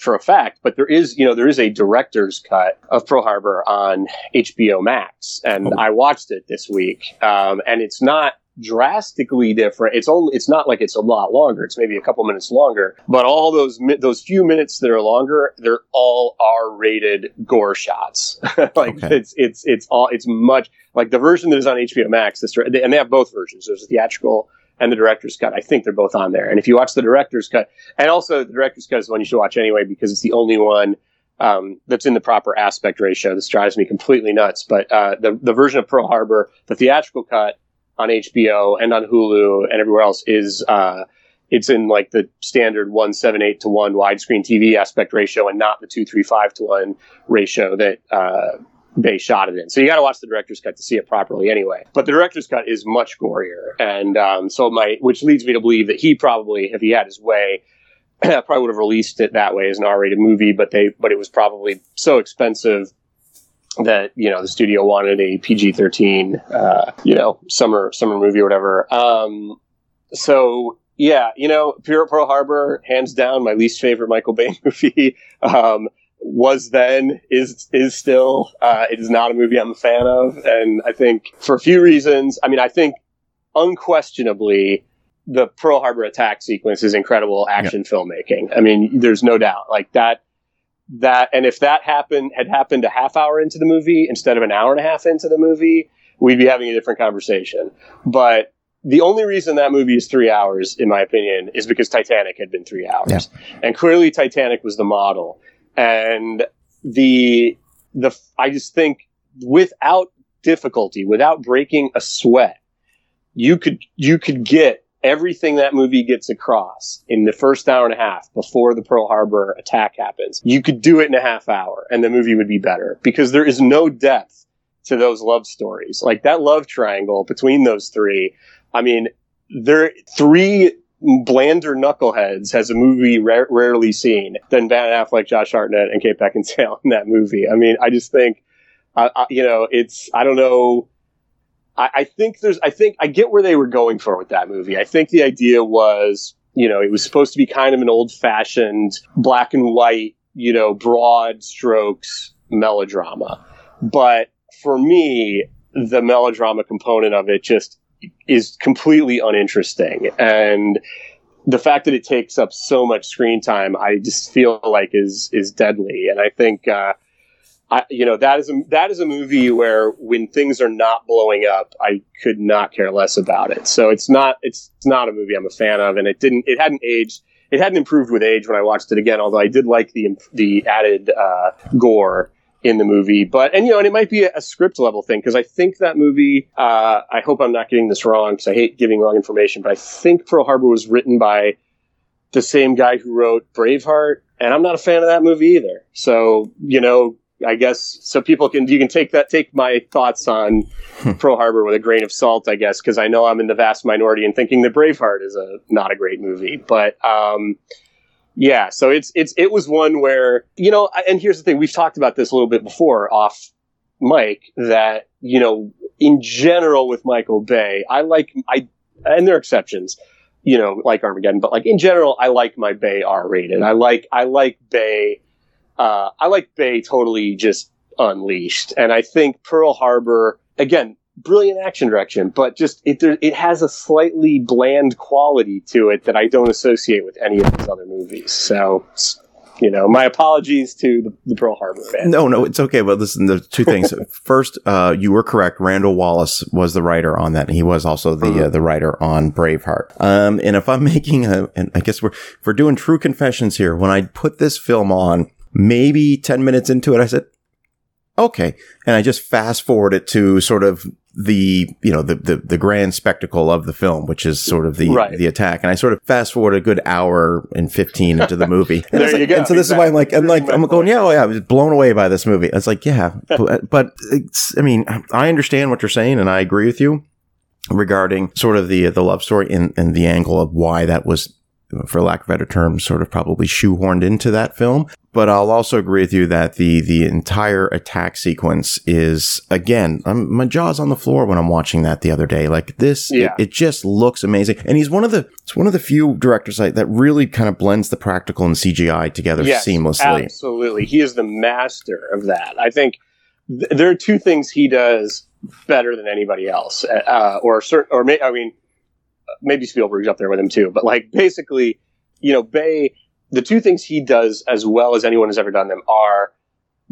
for a fact, but there is, you know, there is a director's cut of Pearl Harbor on HBO Max, and oh. I watched it this week, um, and it's not drastically different. It's only it's not like it's a lot longer. It's maybe a couple minutes longer, but all those those few minutes that are longer, they're all R-rated gore shots. <laughs> like okay. it's it's it's all it's much like the version that is on HBO Max. This and they have both versions. There's a theatrical and the director's cut. I think they're both on there. And if you watch the director's cut, and also the director's cut is the one you should watch anyway because it's the only one um, that's in the proper aspect ratio. This drives me completely nuts. But uh, the the version of Pearl Harbor, the theatrical cut on HBO and on Hulu and everywhere else is uh, it's in like the standard one seven eight to one widescreen TV aspect ratio and not the two three five to one ratio that uh, they shot it in. So you got to watch the director's cut to see it properly anyway. But the director's cut is much gorier, and um, so my which leads me to believe that he probably, if he had his way, <clears throat> probably would have released it that way as an R-rated movie, but they but it was probably so expensive that you know the studio wanted a PG-13, uh, you know, summer summer movie or whatever. Um, so yeah, you know, Pure Pearl Harbor, hands down, my least favorite Michael Bay <laughs> movie. Um, was then is is still uh, it is not a movie I'm a fan of, and I think for a few reasons. I mean, I think unquestionably the Pearl Harbor attack sequence is incredible action filmmaking. I mean, there's no doubt. Like that, that, and if that happened had happened a half hour into the movie instead of an hour and a half into the movie, we'd be having a different conversation. But the only reason that movie is three hours, in my opinion, is because Titanic had been three hours, yeah. and clearly Titanic was the model. And the the I just think without difficulty, without breaking a sweat, you could you could get everything that movie gets across in the first hour and a half before the Pearl Harbor attack happens, you could do it in a half hour and the movie would be better because there is no depth to those love stories. Like that love triangle between those three. I mean, there three blander knuckleheads has a movie ra- rarely seen than Ben Affleck, Josh Hartnett, and Kate Beckinsale <laughs> in that movie. I mean, I just think, uh, uh, you know, it's I don't know I, I think there's, I think I get where they were going for with that movie. I think the idea was, you know, it was supposed to be kind of an old fashioned black and white, you know, broad strokes melodrama. But for me, the melodrama component of it just is completely uninteresting. And the fact that it takes up so much screen time, I just feel like is, is deadly. And I think, uh, I, you know that is a that is a movie where when things are not blowing up, I could not care less about it. So it's not it's, not a movie I'm a fan of, and it didn't it hadn't aged it hadn't improved with age when I watched it again. Although I did like the the added uh, gore in the movie, but and you know, and it might be a, a script level thing because I think that movie. Uh, I hope I'm not getting this wrong because I hate giving wrong information, but I think Pearl Harbor was written by the same guy who wrote Braveheart, and I'm not a fan of that movie either. So you know, I guess so people can you can take that take my thoughts on hmm. Pearl Harbor with a grain of salt, I guess, because I know I'm in the vast minority in thinking that Braveheart is a not a great movie, but um, yeah, so it's it's it was one where you know, and here's the thing: we've talked about this a little bit before off mic that you know, in general with Michael Bay, I like I and there are exceptions, you know, like Armageddon, but like in general, I like my Bay R rated. I like I like Bay uh, I like Bay totally just unleashed, and I think Pearl Harbor again brilliant action direction, but just it it has a slightly bland quality to it that I don't associate with any of these other movies. So you know, my apologies to the, the Pearl Harbor fans. No, no, it's okay. But listen, there's two things. <laughs> First, uh, you were correct. Randall Wallace was the writer on that, and he was also the uh-huh. uh, the writer on Braveheart. Um, and if I'm <laughs> making a, and I guess we're if we're doing true confessions here, when I put this film on, maybe 10 minutes into it, I said, okay. And I just fast forward it to sort of the, you know, the, the, the grand spectacle of the film, which is sort of the, right. the attack. And I sort of fast forward a good hour and 15 into the movie. <laughs> And, there like, you go. and so this exactly. is why I'm like, I'm like, I'm going, yeah, oh yeah, I was blown away by this movie. It's like, yeah, <laughs> but, but it's, I mean, I understand what you're saying and I agree with you regarding sort of the, the love story and, and the angle of why that was for lack of better terms, sort of probably shoehorned into that film. But I'll also agree with you that the the entire attack sequence is again, I'm, my jaw's on the floor when I'm watching that the other day. Like this, yeah. it, it, just looks amazing. And he's one of the it's one of the few directors that, that really kind of blends the practical and CGI together yes, seamlessly. Absolutely, he is the master of that. I think th- there are two things he does better than anybody else, uh, or certain, or may, I mean, maybe Spielberg's up there with him too. But like basically, you know, Bay, the two things he does as well as anyone has ever done them are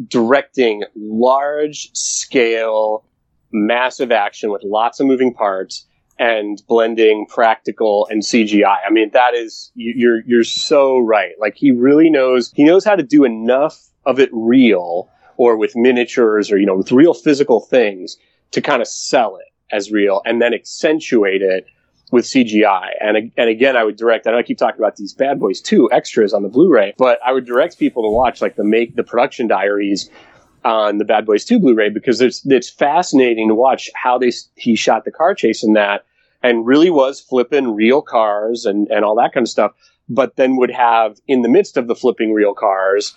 directing large scale, massive action with lots of moving parts and blending practical and CGI. I mean, that is you're you're so right. Like he really knows he knows how to do enough of it real or with miniatures or you know with real physical things to kind of sell it as real and then accentuate it with CGI. And and again, I would direct. I I keep talking about these Bad Boys 2 extras on the Blu-ray, but I would direct people to watch like the make the production diaries on the Bad Boys 2 Blu-ray because it's it's fascinating to watch how they he shot the car chase in that and really was flipping real cars and and all that kind of stuff. But then would have in the midst of the flipping real cars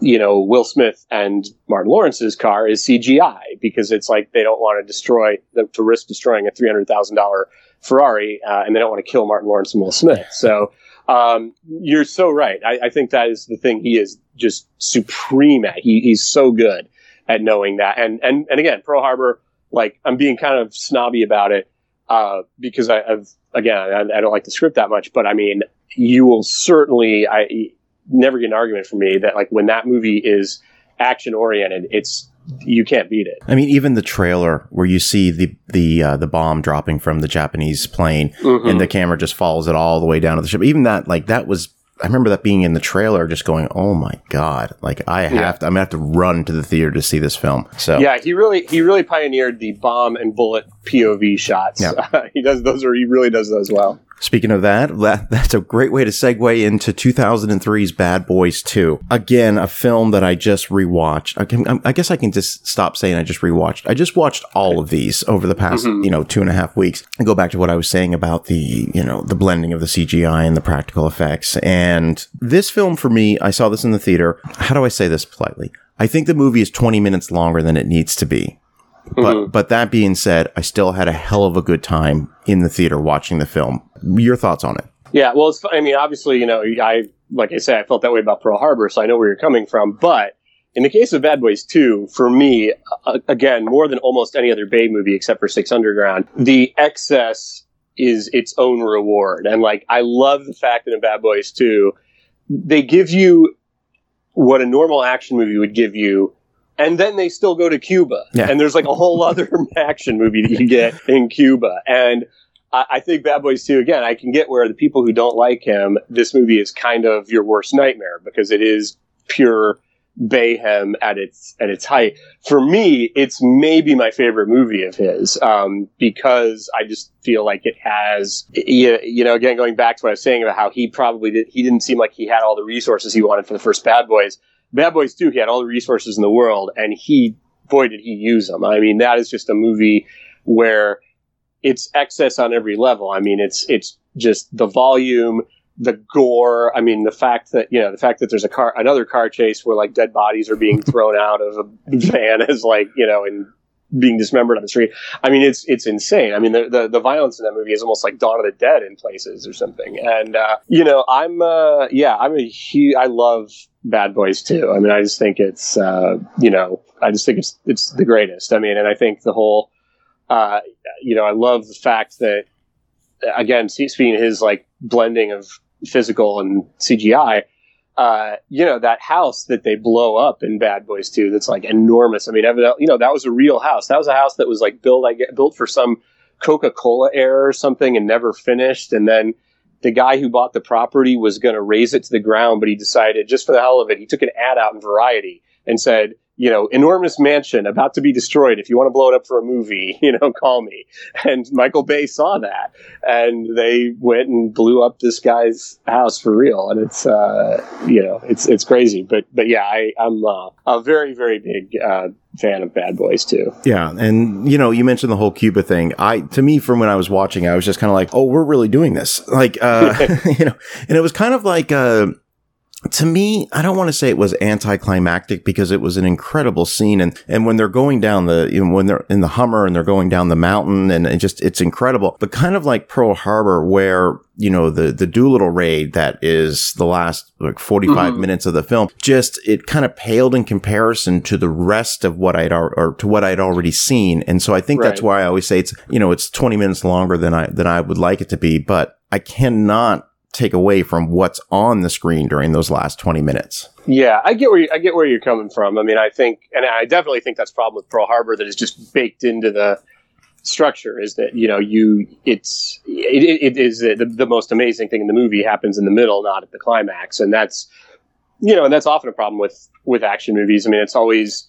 you know, Will Smith and Martin Lawrence's car is CGI because it's like they don't want to destroy, to risk destroying a $300,000 Ferrari uh, and they don't want to kill Martin Lawrence and Will Smith. So um, you're so right. I, I, think that is the thing he is just supreme at. He, he's so good at knowing that. And, and, and again, Pearl Harbor, like I'm being kind of snobby about it uh, because I, have again, I, I don't like the script that much, but I mean, you will certainly, I, never get an argument from me that like when that movie is action oriented, it's you can't beat it. I mean, even the trailer where you see the the uh, the bomb dropping from the Japanese plane, mm-hmm. and the camera just follows it all the way down to the ship. Even that, like that was I remember that being in the trailer, just going, "Oh my god!" Like I have yeah. to, I'm gonna have to run to the theater to see this film. So yeah, he really he really pioneered the bomb and bullet POV shots. Yeah. <laughs> he does those, or he really does those well. Speaking of that, that, <laughs> that's a great way to segue into 2003's Bad Boys 2. Again, a film that I just rewatched. I, can, I guess I can just stop saying I just rewatched. I just watched all of these over the past, mm-hmm. you know, two and a half weeks. And go back to what I was saying about the, you know, the blending of the CGI and the practical effects. And this film for me, I saw this in the theater. How do I say this politely? I think the movie is 20 minutes longer than it needs to be. But mm-hmm. but that being said, I still had a hell of a good time in the theater watching the film. Your thoughts on it? Yeah, well, it's, I mean, obviously, you know, I like I said, I felt that way about Pearl Harbor, so I know where you're coming from. But in the case of Bad Boys 2, for me, uh, again, more than almost any other Bay movie except for Six Underground, the excess is its own reward. And like, I love the fact that in Bad Boys 2, they give you what a normal action movie would give you and then they still go to Cuba. Yeah. And there's like a whole other <laughs> action movie that you get in Cuba. And I, I, think Bad Boys 2, again, I can get where the people who don't like him, this movie is kind of your worst nightmare because it is pure Bayhem at its at its height. For me, it's maybe my favorite movie of his um, because I just feel like it has, you, you know, again going back to what I was saying about how he probably did, he didn't seem like he had all the resources he wanted for the first Bad Boys. Bad Boys 2, he had all the resources in the world, and he, boy, did he use them. I mean, that is just a movie where it's excess on every level. I mean, it's it's just the volume, the gore. I mean, the fact that you know the fact that there's a car, another car chase where like dead bodies are being thrown out of a van as like you know and being dismembered on the street. I mean, it's it's insane. I mean, the, the, the violence in that movie is almost like Dawn of the Dead in places or something. And uh, you know, I'm uh, yeah, I'm a huge. I love Bad Boys 2. I mean, I just think it's uh, you know, I just think it's it's the greatest. I mean, and I think the whole, uh, you know, I love the fact that again, seeing his like blending of physical and CGI uh, you know, that house that they blow up in Bad Boys 2 that's like enormous. I mean, evidently, you know, that was a real house. That was a house that was like built, I get built for some Coca Cola error or something and never finished. And then the guy who bought the property was going to raze it to the ground, but he decided just for the hell of it, he took an ad out in Variety and said, you know, enormous mansion about to be destroyed. If you want to blow it up for a movie, <laughs> you know, call me. And Michael Bay saw that and they went and blew up this guy's house for real. And it's, uh, you know, it's, it's crazy. But, but yeah, I, I'm uh, a very, very big, uh, fan of Bad Boys 2. Yeah, and you know, you mentioned the whole Cuba thing. I to me from when I was watching, I was just kind of like, "Oh, we're really doing this." Like uh <laughs> you know, and it was kind of like uh to me, I don't want to say it was anticlimactic because it was an incredible scene. And, and when they're going down the, you know, when they're in the Hummer and they're going down the mountain and it just, it's incredible. But kind of like Pearl Harbor, where, you know, the, the Doolittle raid that is the last like 45 mm-hmm. minutes of the film, just, it kind of paled in comparison to the rest of what I'd, or to what I'd already seen. And so I think right. that's why I always say it's, you know, it's 20 minutes longer than I, than I would like it to be, but I cannot take away from what's on the screen during those last 20 minutes. Yeah, I get where you, I get where you're coming from. I mean, I think, and I definitely think that's problem with Pearl Harbor that is just baked into the structure. Is that you know you it's it, it is the, the most amazing thing in the movie happens in the middle, not at the climax, and that's you know, and that's often a problem with with action movies. I mean, it's always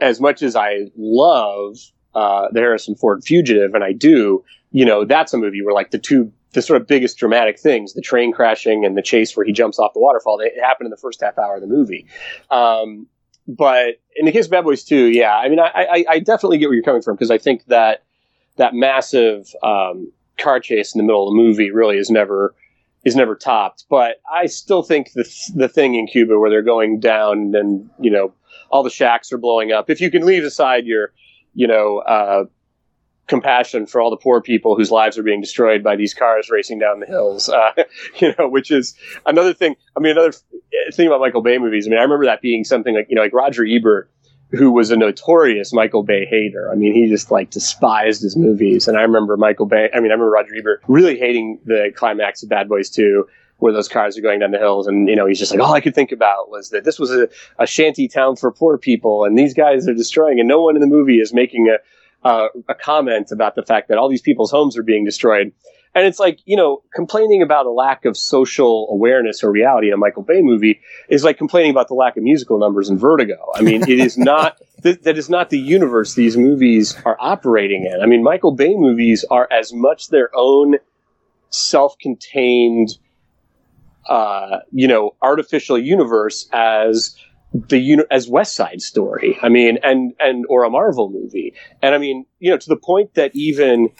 as much as I love uh, the Harrison Ford Fugitive, and I do, you know, that's a movie where like the two the sort of biggest dramatic things, the train crashing and the chase where he jumps off the waterfall, they happened in the first half hour of the movie. Um, but in the case of Bad Boys 2, yeah, I mean, I, I, I definitely get where you're coming from because I think that that massive um, car chase in the middle of the movie really is never is never topped. But I still think the the thing in Cuba where they're going down and you know all the shacks are blowing up. If you can leave aside your you know uh, compassion for all the poor people whose lives are being destroyed by these cars racing down the hills. Uh, <laughs> you know, which is another thing. I mean, another thing about Michael Bay movies. I mean, I remember that being something like you know, like Roger Ebert, who was a notorious Michael Bay hater. I mean, he just like despised his movies. And I remember Michael Bay. I mean, I remember Roger Ebert really hating the climax of Bad Boys Two. Where those cars are going down the hills, and you know he's just like, all I could think about was that this was a, a shanty town for poor people, and these guys are destroying, and no one in the movie is making a, uh, a comment about the fact that all these people's homes are being destroyed. And it's like, you know, complaining about a lack of social awareness or reality in a Michael Bay movie is like complaining about the lack of musical numbers in Vertigo. I mean, it is not, <laughs> th- that is not the universe these movies are operating in. I mean, Michael Bay movies are as much their own self contained, uh, you know, artificial universe as the as West Side Story. I mean, and and or a Marvel movie. And I mean, you know, to the point that even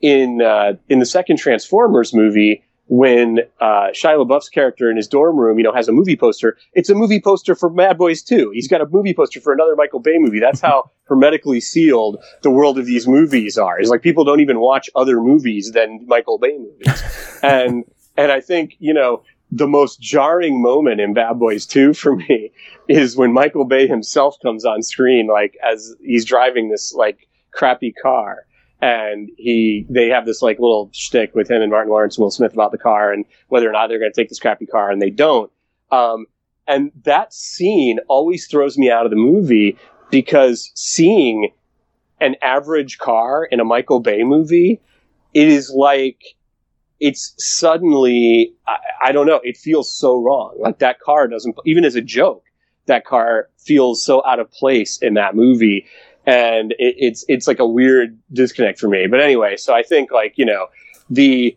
in uh, in the second Transformers movie, when uh, Shia LaBeouf's character in his dorm room, you know, has a movie poster, it's a movie poster for Bad Boys 2. He's got a movie poster for another Michael Bay movie. That's how <laughs> hermetically sealed the world of these movies are. It's like people don't even watch other movies than Michael Bay movies. <laughs> and and I think, you know, the most jarring moment in Bad Boys 2 for me <laughs> is when Michael Bay himself comes on screen, like as he's driving this like crappy car. And he, they have this like little shtick with him and Martin Lawrence and Will Smith about the car and whether or not they're going to take this crappy car, and they don't. Um, and that scene always throws me out of the movie because seeing an average car in a Michael Bay movie, it is like it's suddenly I, I, don't know it feels so wrong. Like that car doesn't even as a joke that car feels so out of place in that movie. And it, it's it's like a weird disconnect for me. But anyway so i think like you know the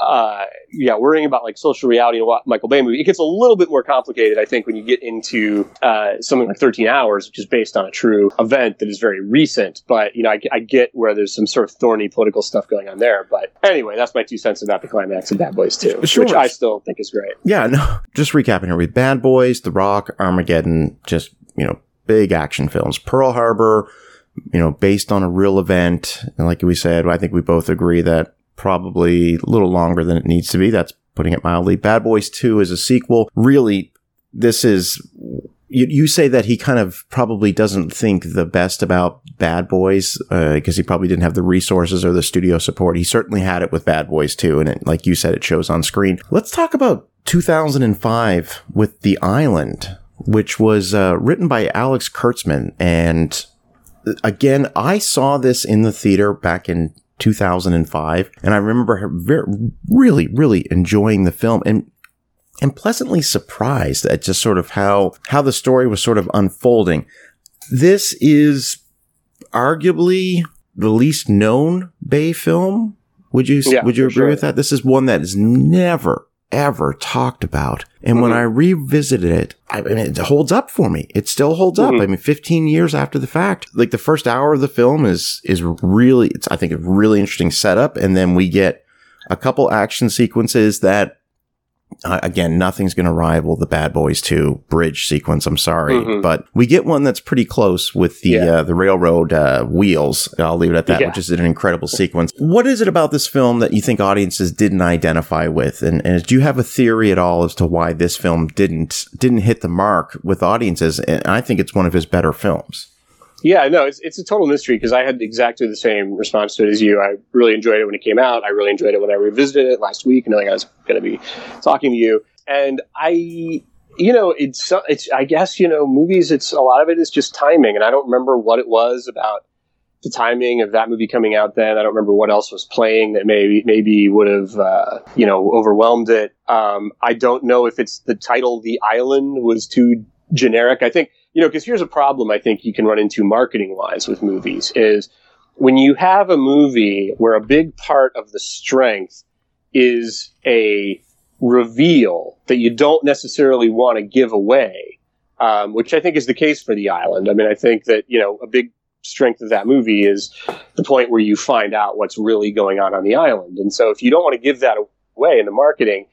uh, yeah, worrying about like social reality and what Michael Bay movie. It gets a little bit more complicated, I think, when you get into uh, something like 13 Hours, which is based on a true event that is very recent. But you know, I, I, get where there's some sort of thorny political stuff going on there. But anyway, that's my two cents about the climax of Bad Boys 2, sure. which I still think is great. Yeah, no, just recapping here with Bad Boys, The Rock, Armageddon, just you know, big action films. Pearl Harbor, you know, based on a real event, and like we said, I think we both agree that probably a little longer than it needs to be. That's putting it mildly. Bad Boys 2 is a sequel. Really, this is, you, you say that he kind of probably doesn't think the best about Bad Boys, because uh, he probably didn't have the resources or the studio support. He certainly had it with Bad Boys 2. And it, like you said, it shows on screen. Let's talk about 2005 with The Island, which was uh, written by Alex Kurtzman. And again, I saw this in the theater back in 2005. And I remember very, really, really enjoying the film and and pleasantly surprised at just sort of how how the story was sort of unfolding. This is arguably the least known Bay film. Would you yeah, would you agree sure. with that? This is one that is never ever talked about. And mm-hmm. when I revisited it, I mean, it holds up for me. It still holds mm-hmm. up. I mean, 15 years after the fact, like the first hour of the film is, is really, it's, I think a really interesting setup. And then we get a couple action sequences that uh, again, nothing's going to rival the Bad Boys 2 bridge sequence. I'm sorry, Mhm. but we get one that's pretty close with the Yeah. uh, the railroad uh, wheels. I'll leave it at that, Yeah. which is an incredible sequence. What is it about this film that you think audiences didn't identify with? And, and do you have a theory at all as to why this film didn't didn't hit the mark with audiences? And I think it's one of his better films. Yeah, no, it's it's a total mystery because I had exactly the same response to it as you. I really enjoyed it when it came out. I really enjoyed it when I revisited it last week, knowing I was going to be talking to you. And I, you know, it's it's. I guess you know, movies. It's a lot of it is just timing, and I don't remember what it was about the timing of that movie coming out. Then I don't remember what else was playing that maybe maybe would have uh, you know overwhelmed it. Um, I don't know if it's the title, "The Island," was too generic. I think you know, because here's a problem I think you can run into marketing wise with movies is when you have a movie where a big part of the strength is a reveal that you don't necessarily want to give away, um, which I think is the case for The Island. I mean, I think that, you know, a big strength of that movie is the point where you find out what's really going on on the island. And so if you don't want to give that away in the marketing,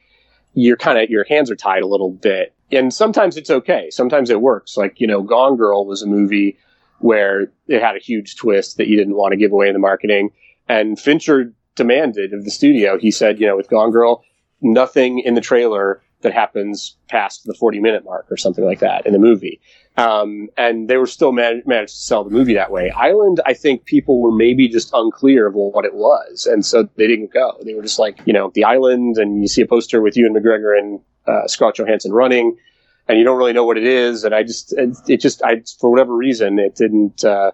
you're kind of your hands are tied a little bit. And sometimes it's okay. Sometimes it works. Like, you know, Gone Girl was a movie where it had a huge twist that you didn't want to give away in the marketing. And Fincher demanded of the studio, he said, you know, with Gone Girl, nothing in the trailer that happens past the 40 minute mark or something like that in the movie. Um, and they were still man- managed to sell the movie that way. Island, I think people were maybe just unclear of what it was. And so they didn't go. They were just like, you know, the island, and you see a poster with Ewan McGregor and uh, Scarlett Johansson running, and you don't really know what it is. And I just, it, it just, I, for whatever reason, it didn't, uh,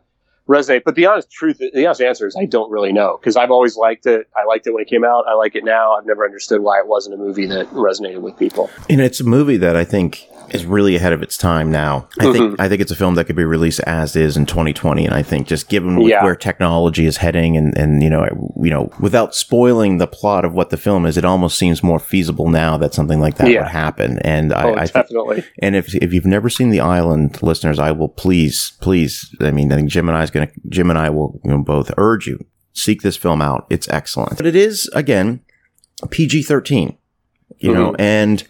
resonate. But the honest truth, the honest answer is I don't really know because I've always liked it. I liked it when it came out. I like it now. I've never understood why it wasn't a movie that resonated with people. And it's a movie that I think is really ahead of its time now. I Mm-hmm. think I think it's a film that could be released as is in 2020, and I think just given Yeah. where technology is heading, and and you know you know without spoiling the plot of what the film is, it almost seems more feasible now that something like that Yeah. would happen. And Oh, I, I think definitely. and if if you've never seen The Island, listeners, I will please, please. I mean, I think Jim and I is going to Jim and I will you know, both urge you seek this film out. It's excellent, but it is again PG thirteen. You know, and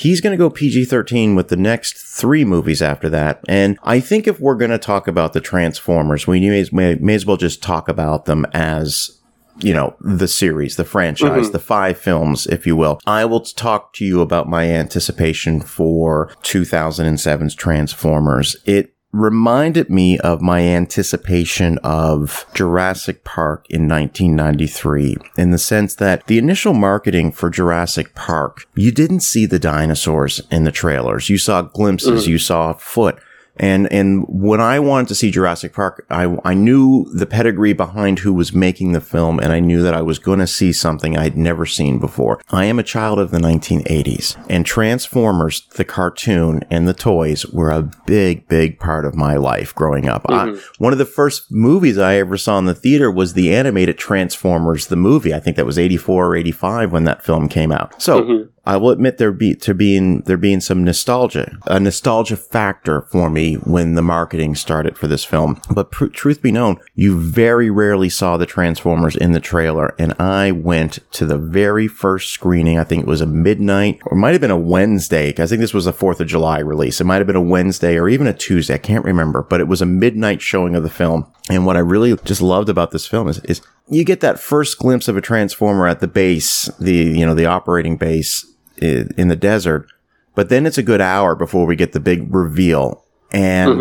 he's going to go PG thirteen with the next three movies after that. And I think if we're going to talk about the Transformers, we may, may, may as well just talk about them as you know, the series, the franchise, mm-hmm. the five films, if you will. I will talk to you about my anticipation for 2007's Transformers. It reminded me of my anticipation of Jurassic Park in 1993 in the sense that the initial marketing for Jurassic Park, you didn't see the dinosaurs in the trailers. You saw glimpses, mm. you saw a foot. And and when I wanted to see Jurassic Park, I I knew the pedigree behind who was making the film, and I knew that I was going to see something I'd never seen before. I am a child of the 1980s, and Transformers, the cartoon and the toys, were a big, big part of my life growing up. I, mm-hmm. one of the first movies I ever saw in the theater was the animated Transformers, the movie. I think that was 84 or 85 when that film came out. So. Mm-hmm. I will admit there be to being there being some nostalgia, a nostalgia factor for me when the marketing started for this film. But pr- truth be known, you very rarely saw the Transformers in the trailer, and I went to the very first screening. I think it was a midnight, or might have been a Wednesday. I think this was a Fourth of July release. It might have been a Wednesday or even a Tuesday. I can't remember, but it was a midnight showing of the film. And what I really just loved about this film is, is you get that first glimpse of a transformer at the base, the you know the operating base in the desert, but then it's a good hour before we get the big reveal. And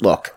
look,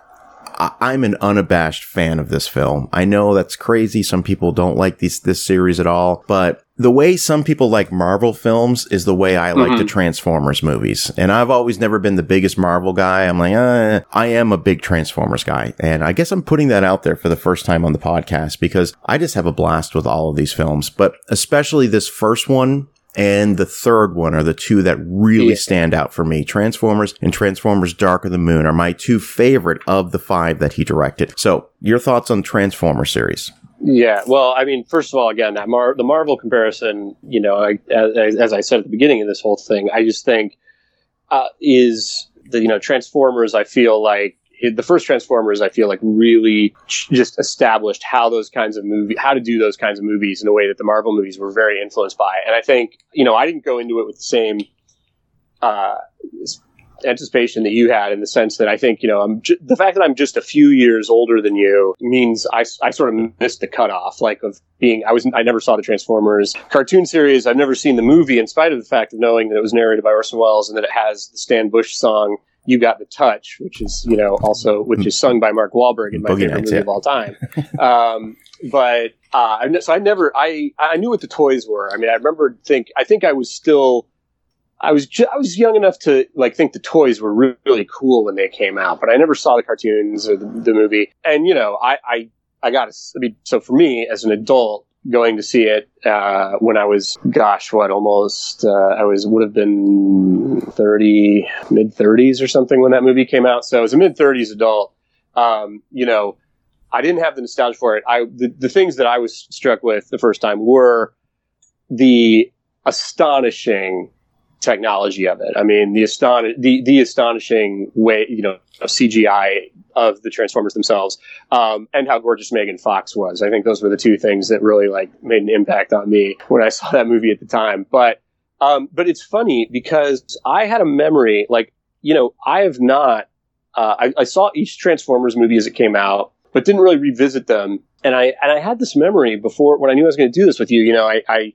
I- I'm an unabashed fan of this film. I know that's crazy. Some people don't like these this series at all, but the way some people like Marvel films is the way I like the Transformers movies. And I've always never been the biggest Marvel guy. I'm like, uh, I am a big Transformers guy. And I guess I'm putting that out there for the first time on the podcast because I just have a blast with all of these films, but especially this first one and the third one are the two that really Yeah. stand out for me. Transformers and Transformers Dark of the Moon are my two favorite of the five that he directed. So, your thoughts on the Transformer series? Yeah, well, I mean, first of all, again, that Mar- the Marvel comparison, you know, I, as, as I said at the beginning of this whole thing, I just think uh, is the you know Transformers. I feel like the first Transformers, I feel like really just established how those kinds of movie, how to do those kinds of movies in a way that the Marvel movies were very influenced by. And I think, you know, I didn't go into it with the same uh, anticipation that you had in the sense that I think, you know, I'm ju- the fact that I'm just a few years older than you means I, I sort of missed the cutoff, like of being, I was, I never saw the Transformers cartoon series. I've never seen the movie in spite of the fact of knowing that it was narrated by Orson Welles and that it has the Stan Bush song you Got the Touch, which is, you know, also, which is sung by Mark Wahlberg in my Boogie favorite Nights, movie yeah. of all time. <laughs> um, but, uh, so I never, I, I knew what the toys were. I mean, I remember think, I think I was still, I was, ju- I was young enough to like think the toys were re- really cool when they came out, but I never saw the cartoons or the, the movie. And, you know, I, I, I got to, I mean, so for me as an adult, going to see it uh, when I was, gosh, what, almost, uh, I was, would have been 30, mid 30s or something when that movie came out. So as a mid 30s adult, um, you know, I didn't have the nostalgia for it. I, the, the things that I was struck with the first time were the astonishing technology of it. I mean, the aston the the astonishing way, you know, CGI of the Transformers themselves, um, and how gorgeous Megan Fox was. I think those were the two things that really like made an impact on me when I <laughs> saw that movie at the time. But um, but it's funny because I had a memory, like you know, I have not. Uh, I, I saw each Transformers movie as it came out, but didn't really revisit them. And I and I had this memory before when I knew I was going to do this with you. You know, I, I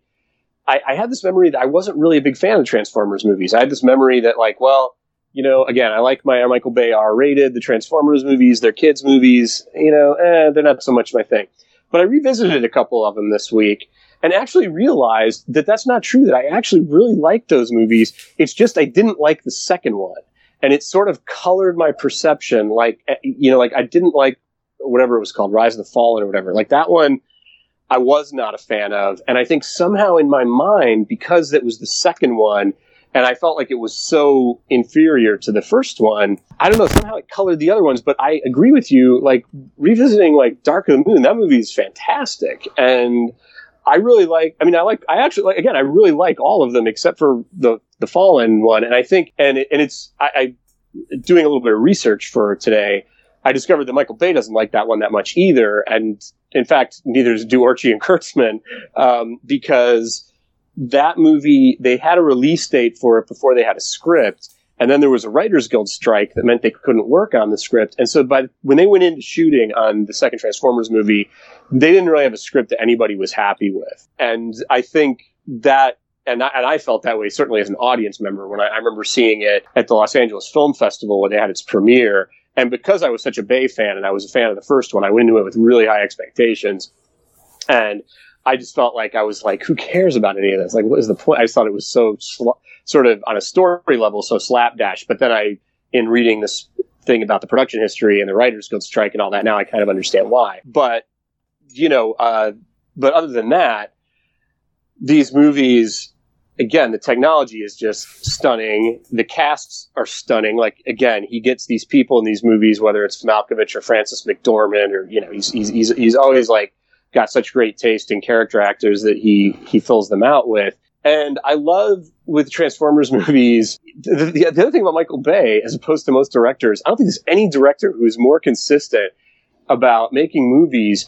I, I had this memory that I wasn't really a big fan of Transformers movies. I had this memory that, like, well, you know, again, I like my Michael Bay R rated. The Transformers movies, they're kids' movies. You know, eh, they're not so much my thing. But I revisited a couple of them this week and actually realized that that's not true. That I actually really liked those movies. It's just I didn't like the second one, and it sort of colored my perception. Like, eh, you know, like I didn't like whatever it was called, Rise of the Fallen or whatever. Like that one. I was not a fan of. And I think somehow in my mind, because it was the second one, and I felt like it was so inferior to the first one, I don't know, somehow it colored the other ones. But I agree with you, like revisiting like Dark of the Moon, that movie is fantastic. And I really like, I mean, I like, I actually like, again, I really like all of them except for the, the Fallen one. And I think, and, it, and it's, I, I, doing a little bit of research for today, I discovered that Michael Bay doesn't like that one that much either. And in fact, neither do Orci and Kurtzman, um, because that movie, they had a release date for it before they had a script. And then there was a Writers Guild strike that meant they couldn't work on the script. And so by when they went into shooting on the second Transformers movie, they didn't really have a script that anybody was happy with. And I think that and I, and I felt that way certainly as an audience member when I, I remember seeing it at the Los Angeles Film Festival when they had its premiere. And because I was such a Bay fan and I was a fan of the first one, I went into it with really high expectations. And I just felt like I was like, who cares about any of this? Like, what is the point? I just thought it was so sl- sort of on a story level, so slapdash. But then I, in reading this thing about the production history and the Writers Guild strike and all that, now I kind of understand why. But, you know, uh, but other than that, these movies, again, the technology is just stunning. The casts are stunning. Like again, he gets these people in these movies, whether it's Malkovich or Frances McDormand, or you know, he's he's he's, he's always like got such great taste in character actors that he he fills them out with. And I love with Transformers <laughs> movies. The, the, the other thing about Michael Bay, as opposed to most directors, I don't think there's any director who is more consistent about making movies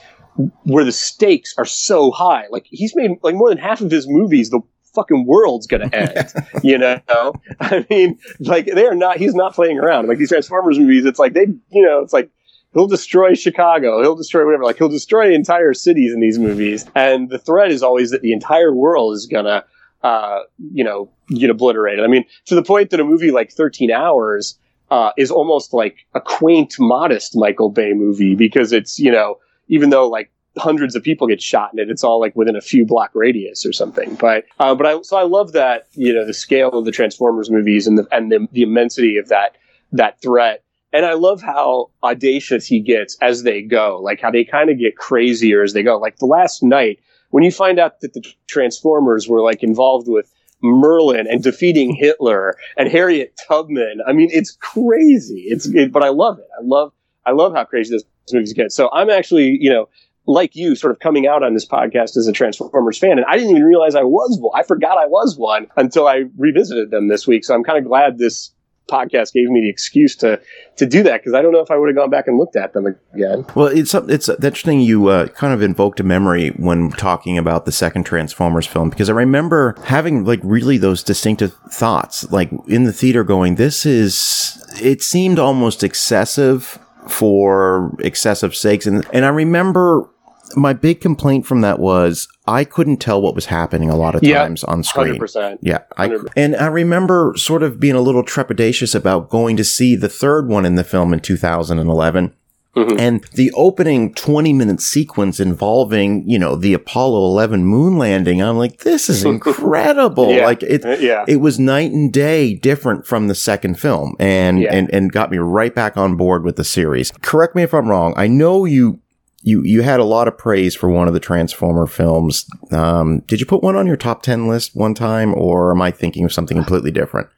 where the stakes are so high. Like he's made like more than half of his movies, the fucking world's gonna <laughs> end. you know? <laughs> I mean, like they are not he's not playing around. Like these Transformers movies, it's like they you know, it's like he'll destroy Chicago, he'll destroy whatever, like he'll destroy entire cities in these movies. And the threat is always that the entire world is gonna uh, you know, get obliterated. I mean, to the point that a movie like 13 hours uh, is almost like a quaint, modest Michael Bay movie because it's, you know, even though like hundreds of people get shot in it, it's all like within a few block radius or something. But uh, but I so I love that you know the scale of the Transformers movies and the and the, the immensity of that that threat. And I love how audacious he gets as they go, like how they kind of get crazier as they go. Like the Last Knight when you find out that the Transformers were like involved with Merlin and defeating Hitler and Harriet Tubman. I mean, it's crazy. It's it, but I love it. I love I love how crazy this movies get. So I'm actually, you know, like you, sort of coming out on this podcast as a Transformers fan, and I didn't even realize I was one. I forgot I was one until I revisited them this week. So I'm kind of glad this podcast gave me the excuse to to do that because I don't know if I would have gone back and looked at them again. Well, it's it's interesting you uh, kind of invoked a memory when talking about the second Transformers film because I remember having like really those distinctive thoughts, like in the theater, going, "This is." It seemed almost excessive for excessive sakes, and and I remember my big complaint from that was I couldn't tell what was happening a lot of times on screen. 100%. Yeah, I, and I remember sort of being a little trepidatious about going to see the third one in the film in 2011. Mm-hmm. And the opening 20 minute sequence involving, you know, the Apollo 11 moon landing, I'm like, this is <laughs> incredible. Yeah. Like it, Yeah. it was night and day different from the second film and, Yeah. and, and got me right back on board with the series. Correct me if I'm wrong. I know you, you, you had a lot of praise for one of the Transformer films. Um, did you put one on your top 10 list one time or am I thinking of something completely different?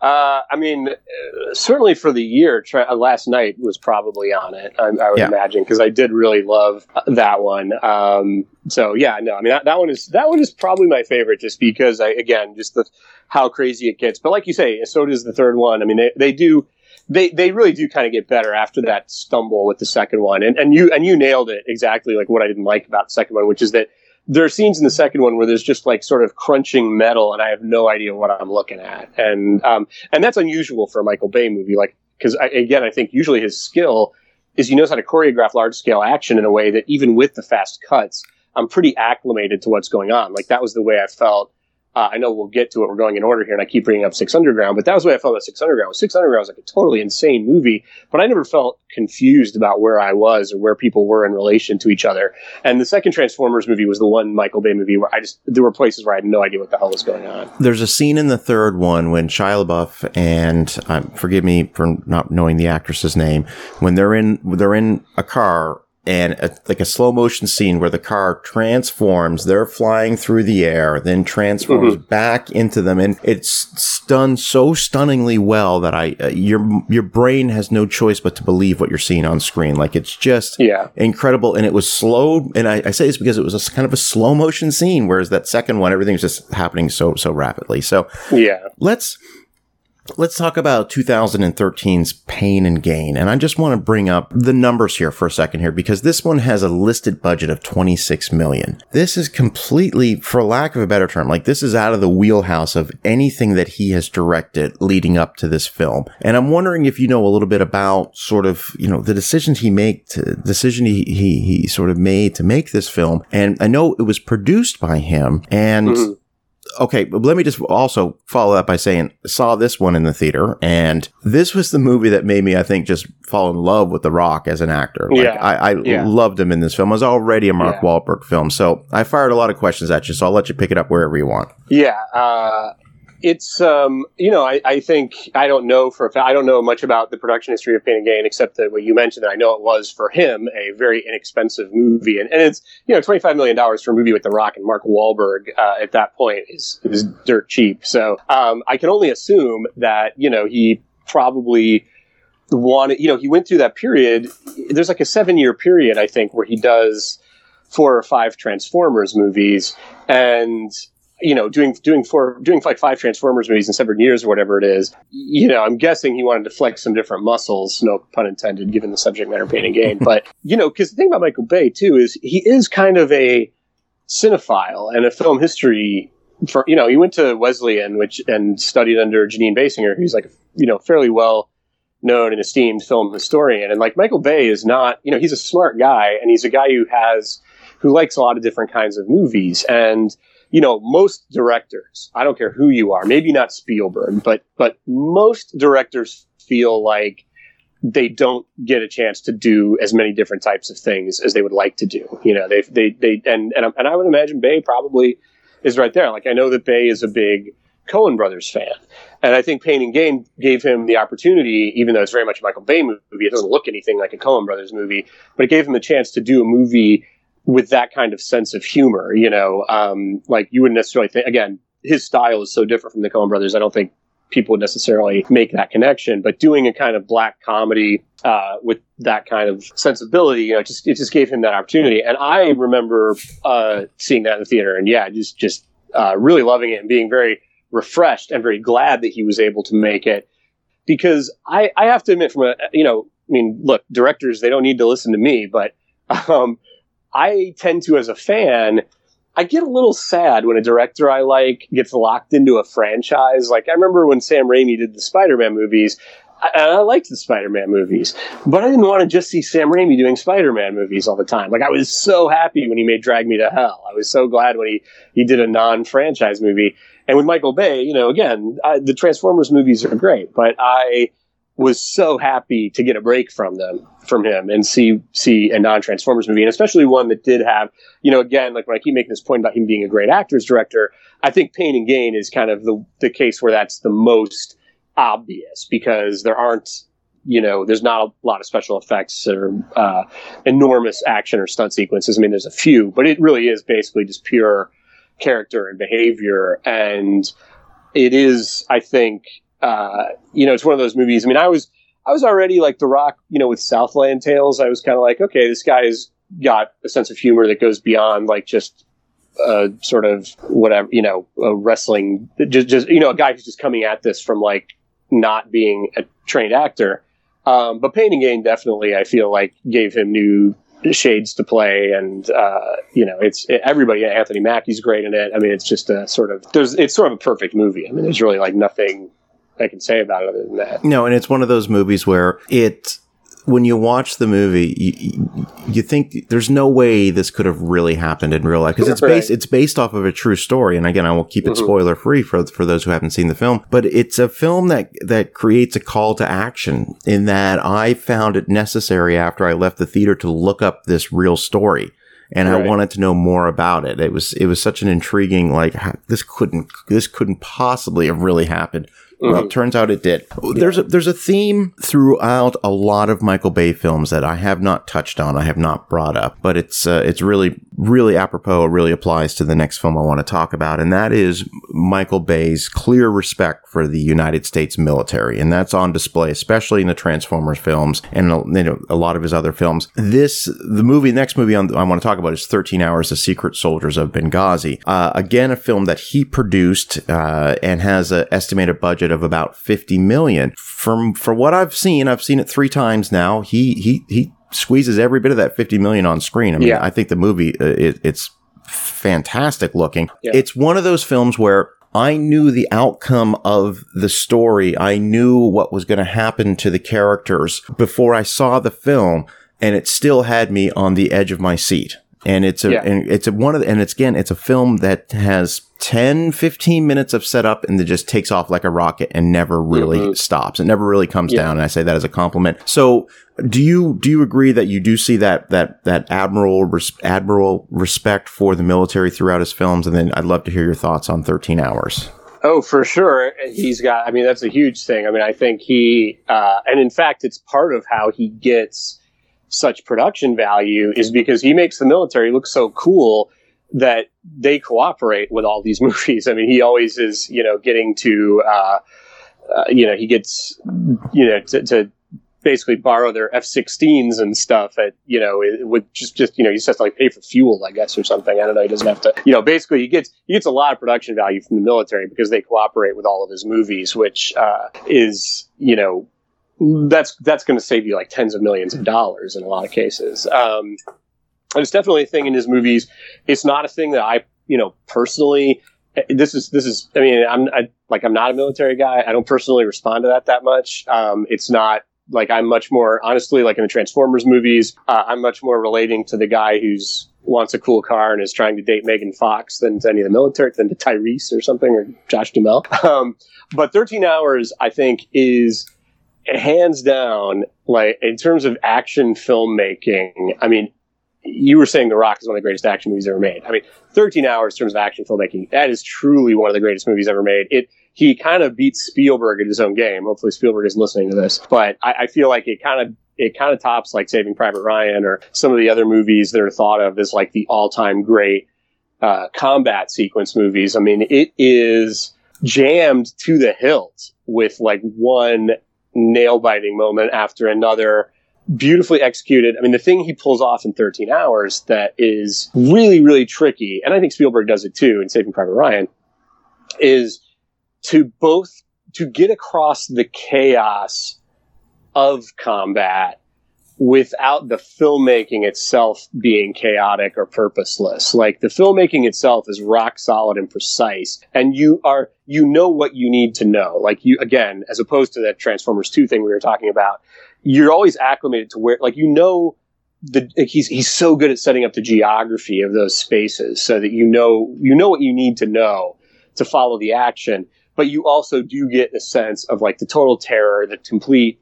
Uh, I mean, uh, certainly for the year, tra- uh, Last Knight was probably on it. I, I would Yeah. imagine because I did really love uh, that one. Um, so yeah, no, I mean that, that one is that one is probably my favorite, just because I again just the how crazy it gets. But like you say, so does the third one. I mean, they, they do. They, they really do kind of get better after that stumble with the second one, and and you and you nailed it exactly like what I didn't like about the second one, which is that there are scenes in the second one where there's just like sort of crunching metal, and I have no idea what I'm looking at, and um, and that's unusual for a Michael Bay movie. Like, because again, I think usually his skill is he knows how to choreograph large scale action in a way that even with the fast cuts, I'm pretty acclimated to what's going on. Like that was the way I felt. Uh, I know we'll get to it. We're going in order here, and I keep bringing up Six Underground, but that was the way I felt about Six Underground. Six Underground was like a totally insane movie, but I never felt confused about where I was or where people were in relation to each other. And the second Transformers movie was the one Michael Bay movie where I just there were places where I had no idea what the hell was going on. There's a scene in the third one when Shia LaBeouf and um, forgive me for not knowing the actress's name when they're in they're in a car and a, like a slow motion scene where the car transforms they're flying through the air then transforms back into them. And it's done so stunningly well that I uh, your your brain has no choice but to believe what you're seeing on screen. Like it's just Yeah. incredible. And it was slow and I, I say this because it was a kind of a slow motion scene whereas that second one everything's just happening so so rapidly. So Yeah. let's let's talk about 2013's pain and gain and i just want to bring up the numbers here for a second here because this one has a listed budget of 26 million. This is completely for lack of a better term like this is out of the wheelhouse of anything that he has directed leading up to this film. And i'm wondering if you know a little bit about sort of you know the decisions he made to, decision he, he he sort of made to make this film. And i know it was produced by him and Mhm. Okay, but let me just also follow up by saying saw this one in the theater, and this was the movie that made me, I think, just fall in love with The Rock as an actor. Like, Yeah. I, I Yeah. loved him in this film. It was already a Mark Yeah. Wahlberg film, so I fired a lot of questions at you. So I'll let you pick it up wherever you want. Yeah, uh, it's um, you know I, I think I don't know for a I don't know much about the production history of Pain and Gain except that what you mentioned that I know it was for him a very inexpensive movie. And, and it's you know twenty five million dollars for a movie with The Rock and Mark Wahlberg uh, at that point is is dirt cheap. So um, I can only assume that you know he probably wanted you know he went through that period there's like a seven year period I think where he does four or five Transformers movies. And you know, doing doing four doing like five Transformers movies in seven years or whatever it is, you know, I'm guessing he wanted to flex some different muscles, no pun intended, given the subject matter pain and gain. <laughs> but you know, because the thing about Michael Bay too is he is kind of a cinephile and a film history. For you know, he went to Wesleyan, which and studied under Jeanine Basinger, who's like you know fairly well known and esteemed film historian. And like Michael Bay is not, you know, he's a smart guy and he's a guy who has who likes a lot of different kinds of movies and you know, most directors, I don't care who you are, maybe not Spielberg, but but most directors feel like they don't get a chance to do as many different types of things as they would like to do. You know, they they they and and, and I would imagine Bay probably is right there. Like I know that Bay is a big Coen Brothers fan, and I think Pain and Gain gave him the opportunity, even though it's very much a Michael Bay movie. It doesn't look anything like a Coen Brothers movie, but it gave him the chance to do a movie with that kind of sense of humor, you know, um, like you wouldn't necessarily think, again, his style is so different from the Coen brothers. I don't think people would necessarily make that connection, but doing a kind of black comedy, uh, with that kind of sensibility, you know, just, it just gave him that opportunity. And I remember, uh, seeing that in the theater and yeah, just, just, uh, really loving it and being very refreshed and very glad that he was able to make it because I, I have to admit from a you know I mean look directors they don't need to listen to me but <laughs> um, I tend to as a fan I get a little sad when a director I like gets locked into a franchise. Like I remember when Sam Raimi did the Spider-Man movies, and I liked the Spider-Man movies, but I didn't want to just see Sam Raimi doing Spider-Man movies all the time. Like I was so happy when he made Drag Me to Hell. I was so glad when he he did a non-franchise movie. And with Michael Bay, you know, again, I, the Transformers movies are great, but I was so happy to get a break from them, from him, and see see a non-Transformers movie, and especially one that did have, you know, again, like when I keep making this point about him being a great actors director, I think Pain and Gain is kind of the the case where that's the most obvious because there aren't you know, there's not a lot of special effects or uh, enormous action or stunt sequences. I mean, there's a few, but it really is basically just pure character and behavior. And it is, I think, uh, you know, it's one of those movies. I mean, I was, I was already like The Rock, you know, with Southland Tales. I was kind of like, okay, this guy's got a sense of humor that goes beyond like just uh, sort of whatever, you know, a wrestling, just, just, you know, a guy who's just coming at this from like not being a trained actor. Um, but Pain and Gain definitely, I feel like, gave him new shades to play, and uh, you know, it's it, everybody. Anthony Mackie's great in it. I mean, it's just a sort of there's it's sort of a perfect movie. I mean, there's really like nothing I can say about it other than that. No, and it's one of those movies where it when you watch the movie, you, you think there's no way this could have really happened in real life because it's based it's based off of a true story. And again, I will keep it mm-hmm. spoiler free for for those who haven't seen the film. But it's a film that that creates a call to action in that I found it necessary after I left the theater to look up this real story and right. I wanted to know more about it. It was it was such an intriguing like this couldn't this couldn't possibly have really happened. Well, mm-hmm. turns out it did. There's a, there's a theme throughout a lot of Michael Bay films that I have not touched on, I have not brought up, but it's uh, it's really really apropos. Really applies to the next film I want to talk about, and that is Michael Bay's clear respect for the United States military, and that's on display, especially in the Transformers films and you know a lot of his other films. This the movie, next movie on, I want to talk about is 13 Hours: The Secret Soldiers of Benghazi. Uh, again, a film that he produced uh, and has an estimated budget of about 50 million. From for what I've seen, I've seen it three times now. He he he squeezes every bit of that 50 million on screen. I mean, yeah. I think the movie uh, it, it's fantastic looking. Yeah. It's one of those films where I knew the outcome of the story. I knew what was going to happen to the characters before I saw the film, and it still had me on the edge of my seat and it's a yeah. and it's a one of the, and it's again it's a film that has 10 15 minutes of setup and then just takes off like a rocket and never really mm-hmm. stops it never really comes yeah. down and i say that as a compliment so do you do you agree that you do see that that that admiral res- admiral respect for the military throughout his films and then i'd love to hear your thoughts on 13 hours Oh, for sure. He's got, I mean, that's a huge thing. I mean, I think he, uh, and in fact, it's part of how he gets such production value is because he makes the military look so cool that they cooperate with all these <laughs> movies. I mean, he always is, you know, getting to, uh, uh, you know, he gets, you know, to, to basically borrow their F-16s and stuff at, you know, with just, just, you know, he just has to like pay for fuel, I guess, or something. I don't know. He doesn't have to, you know, basically he gets, he gets a lot of production value from the military because they cooperate with all of his movies, which, uh, is, you know, that's that's going to save you like tens of millions of dollars in a lot of cases. Um, it's definitely a thing in his movies. It's not a thing that I, you know, personally. This is this is. I mean, I'm I, like I'm not a military guy. I don't personally respond to that that much. Um, it's not like I'm much more honestly like in the Transformers movies. Uh, I'm much more relating to the guy who's wants a cool car and is trying to date Megan Fox than to any of the military, than to Tyrese or something or Josh Duhamel. Um, but 13 Hours, I think, is hands down, like in terms of action filmmaking, I mean, you were saying The Rock is one of the greatest action movies ever made. I mean, 13 hours in terms of action filmmaking, that is truly one of the greatest movies ever made. It he kind of beats Spielberg at his own game. Hopefully, Spielberg is listening to this, but I, I feel like it kind of it kind of tops like Saving Private Ryan or some of the other movies that are thought of as like the all time great uh, combat sequence movies. I mean, it is jammed to the hilt with like one nail biting moment after another beautifully executed. I mean, the thing he pulls off in 13 hours that is really, really tricky, and I think Spielberg does it too in Saving Private Ryan, is to both to get across the chaos of combat without the filmmaking itself being chaotic or purposeless. Like the filmmaking itself is rock solid and precise and you are you know what you need to know. Like you again, as opposed to that Transformers 2 thing we were talking about, you're always acclimated to where like you know the he's he's so good at setting up the geography of those spaces so that you know you know what you need to know to follow the action but you also do get a sense of like the total terror the complete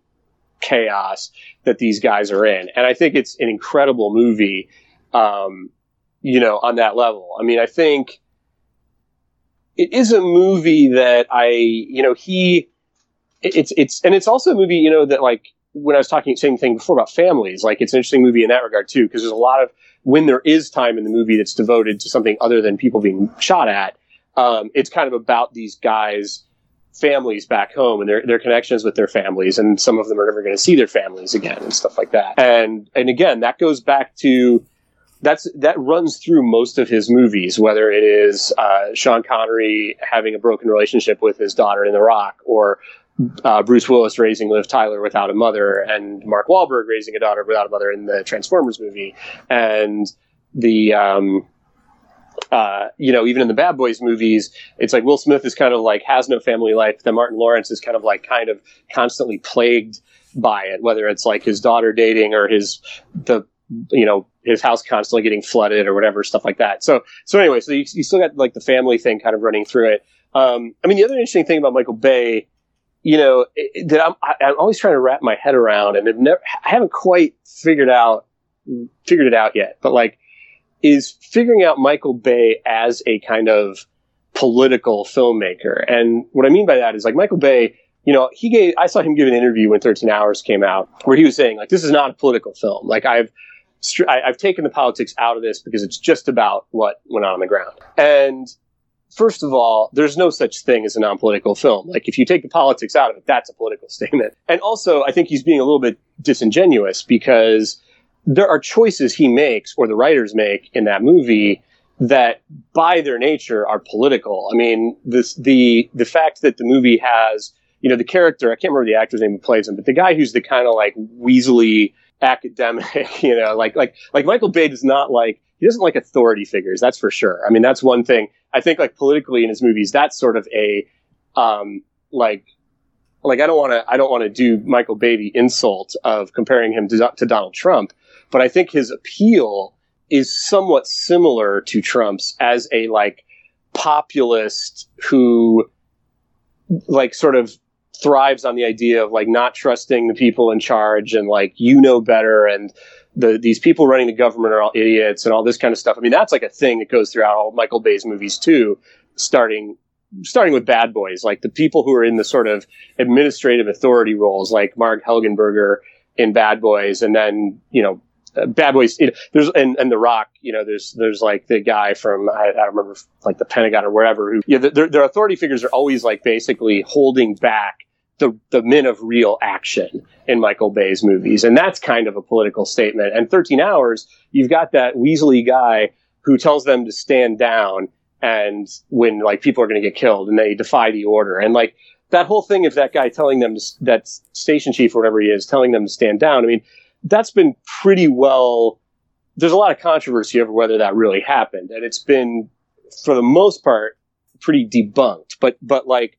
chaos that these guys are in. And I think it's an incredible movie, um, you know, on that level. I mean, I think it is a movie that I, you know, he, it's, it's, and it's also a movie, you know, that like, when I was talking, same thing before about families, like it's an interesting movie in that regard too, because there's a lot of, when there is time in the movie that's devoted to something other than people being shot at, um, it's kind of about these guys, families back home and their, their connections with their families and some of them are never going to see their families again and stuff like that. And and again that goes back to that's that runs through most of his movies whether it is uh, sean connery having a broken relationship with his daughter in the rock or uh, Bruce Willis raising Liv Tyler without a mother, and Mark Wahlberg raising a daughter without a mother in the Transformers movie, and the um, uh, you know, even in the Bad Boys movies, it's like Will Smith is kind of like has no family life. Then Martin Lawrence is kind of like kind of constantly plagued by it, whether it's like his daughter dating or his the you know his house constantly getting flooded or whatever stuff like that. So so anyway, so you, you still got like the family thing kind of running through it. Um, I mean, the other interesting thing about Michael Bay, you know, it, that I'm I'm always trying to wrap my head around, and I've never I haven't quite figured out figured it out yet, but like is figuring out Michael Bay as a kind of political filmmaker. And what I mean by that is like Michael Bay, you know, he gave, I saw him give an interview when 13 Hours came out where he was saying, like, this is not a political film. Like, I've, I've taken the politics out of this because it's just about what went on on the ground. And first of all, there's no such thing as a non-political film. Like if you take the politics out of it, that's a political <laughs> statement. And also, I think he's being a little bit disingenuous because there are choices he makes or the writers make in that movie that by their nature are political. I mean, this, the, the fact that the movie has, you know, the character, I can't remember the actor's name who plays him, but the guy who's the kind of like weaselly academic, <laughs> you know, like, like, like Michael Bay does not like, he doesn't like authority figures. That's for sure. I mean, that's one thing. I think like politically in his movies, that's sort of a, um, like like I don't want to I don't want to do Michael Bay the insult of comparing him to, to Donald Trump, but I think his appeal is somewhat similar to Trump's as a like populist who like sort of thrives on the idea of like not trusting the people in charge and like you know better and the these people running the government are all idiots and all this kind of stuff. I mean that's like a thing that goes throughout all Michael Bay's movies too, starting starting with bad boys, like the people who are in the sort of administrative authority roles, like Marg Helgenberger in Bad Boys, and then you know uh, Bad Boys. You know, there's and, and The Rock. You know, there's there's like the guy from I, I remember like the Pentagon or wherever. Who yeah, their, their authority figures are always like basically holding back the the men of real action in Michael Bay's movies, and that's kind of a political statement. And 13 Hours, you've got that Weasley guy who tells them to stand down, and when like people are going to get killed, and they defy the order, and like that whole thing of that guy telling them to, that station chief or whatever he is telling them to stand down. I mean that's been pretty well. There's a lot of controversy over whether that really happened, and it's been, for the most part, pretty debunked. But but like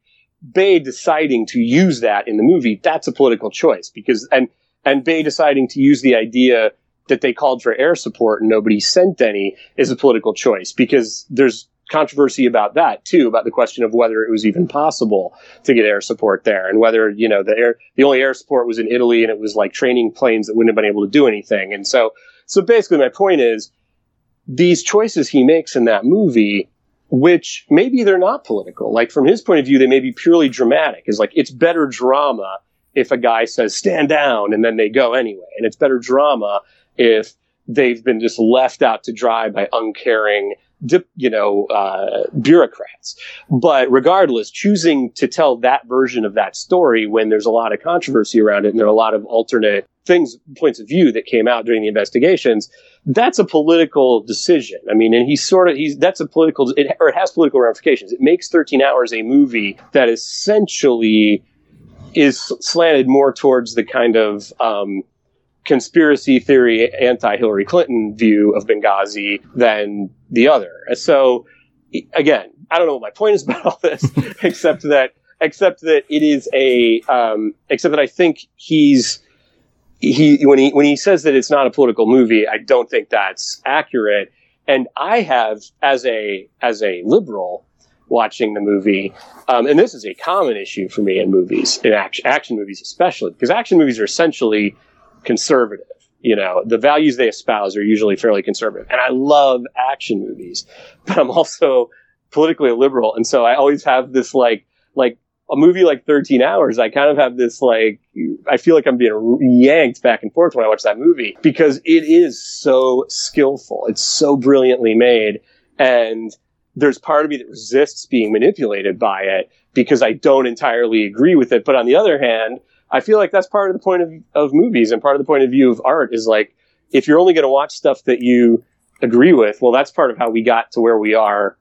Bay deciding to use that in the movie, that's a political choice because and and Bay deciding to use the idea that they called for air support and nobody sent any is a political choice because there's controversy about that too, about the question of whether it was even possible to get air support there, and whether you know the air the only air support was in Italy, and it was like training planes that wouldn't have been able to do anything. And so, so basically, my point is these choices he makes in that movie. Which maybe they're not political. Like from his point of view, they may be purely dramatic. Is like it's better drama if a guy says stand down and then they go anyway, and it's better drama if they've been just left out to dry by uncaring dip, you know, uh, bureaucrats. But regardless, choosing to tell that version of that story when there's a lot of controversy around it and there are a lot of alternate things, points of view that came out during the investigations, that's a political decision. I mean, and he's sort of, he's, that's a political, it, or it has political ramifications. It makes 13 Hours a movie that essentially is slanted more towards the kind of, um, conspiracy theory anti Hillary Clinton view of Benghazi than the other. So again, I don't know what my point is <laughs> about all this, <laughs> except that except that it is a um, except that I think he's he when he when he says that it's not a political movie, I don't think that's accurate. And I have as a as a liberal watching the movie, um, and this is a common issue for me in movies, in action, action movies especially, because action movies are essentially conservative. You know, the values they espouse are usually fairly conservative. And I love action movies, <laughs> but I'm also politically liberal. And so I always have this like, like a movie like 13 hours, I kind of have this like, I feel like I'm being yanked back and forth when I watch that movie because it is so skillful. It's so brilliantly made. And there's part of me that resists being manipulated by it because I don't entirely agree with it. But on the other hand, I feel like that's part of the point of, of movies and part of the point of view of art is like, if you're only going to watch stuff that you agree with, well, that's part of how we got to where we are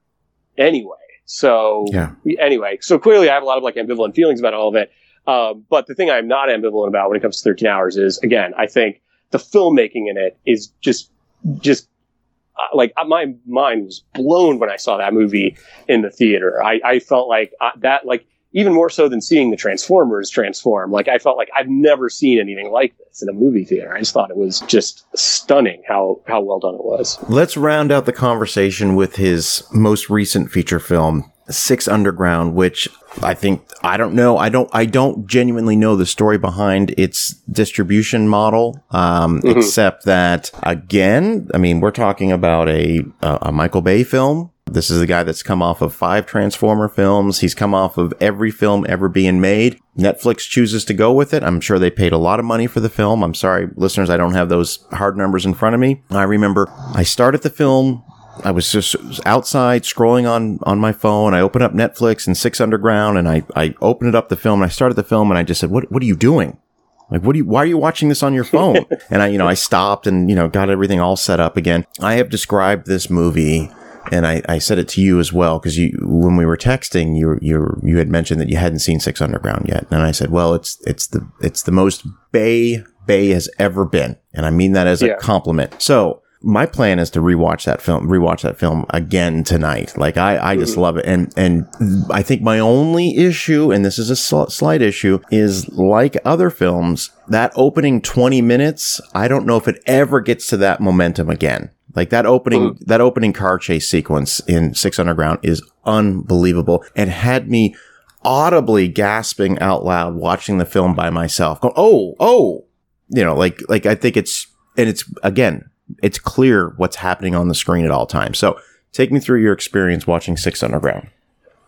anyway. So yeah. anyway, so clearly I have a lot of like ambivalent feelings about all of it. Um, but the thing I'm not ambivalent about when it comes to 13 hours is again, I think the filmmaking in it is just, just uh, like uh, my mind was blown when I saw that movie in the theater. I, I felt like uh, that, like even more so than seeing the Transformers transform. Like I felt like I've never seen anything like this in a movie theater. I just thought it was just stunning how how well done it was. Let's round out the conversation with his most recent feature film, Six Underground, which I think I don't know. I don't. I don't genuinely know the story behind its distribution model, um, mm-hmm. except that again, I mean, we're talking about a a Michael Bay film this is the guy that's come off of five Transformer films. He's come off of every film ever being made. Netflix chooses to go with it. I'm sure they paid a lot of money for the film. I'm sorry, listeners, I don't have those hard numbers in front of me. I remember I started the film. I was just outside scrolling on, on my phone. I opened up Netflix and Six Underground and I, I opened it up the film and I started the film and I just said, what, what are you doing? Like, what do you, why are you watching this on your phone? <laughs> and I, you know, I stopped and, you know, got everything all set up again. I have described this movie and I, I said it to you as well because you when we were texting you you you had mentioned that you hadn't seen Six Underground yet, and I said, well, it's it's the it's the most Bay Bay has ever been, and I mean that as yeah. a compliment. So my plan is to rewatch that film, rewatch that film again tonight. Like I, I just love it. And, and I think my only issue, and this is a sl- slight issue, is like other films, that opening 20 minutes, I don't know if it ever gets to that momentum again. Like that opening, that opening car chase sequence in Six Underground is unbelievable and had me audibly gasping out loud watching the film by myself. Going, oh, oh, you know, like, like I think it's, and it's again, it's clear what's happening on the screen at all times. So take me through your experience watching Six Underground.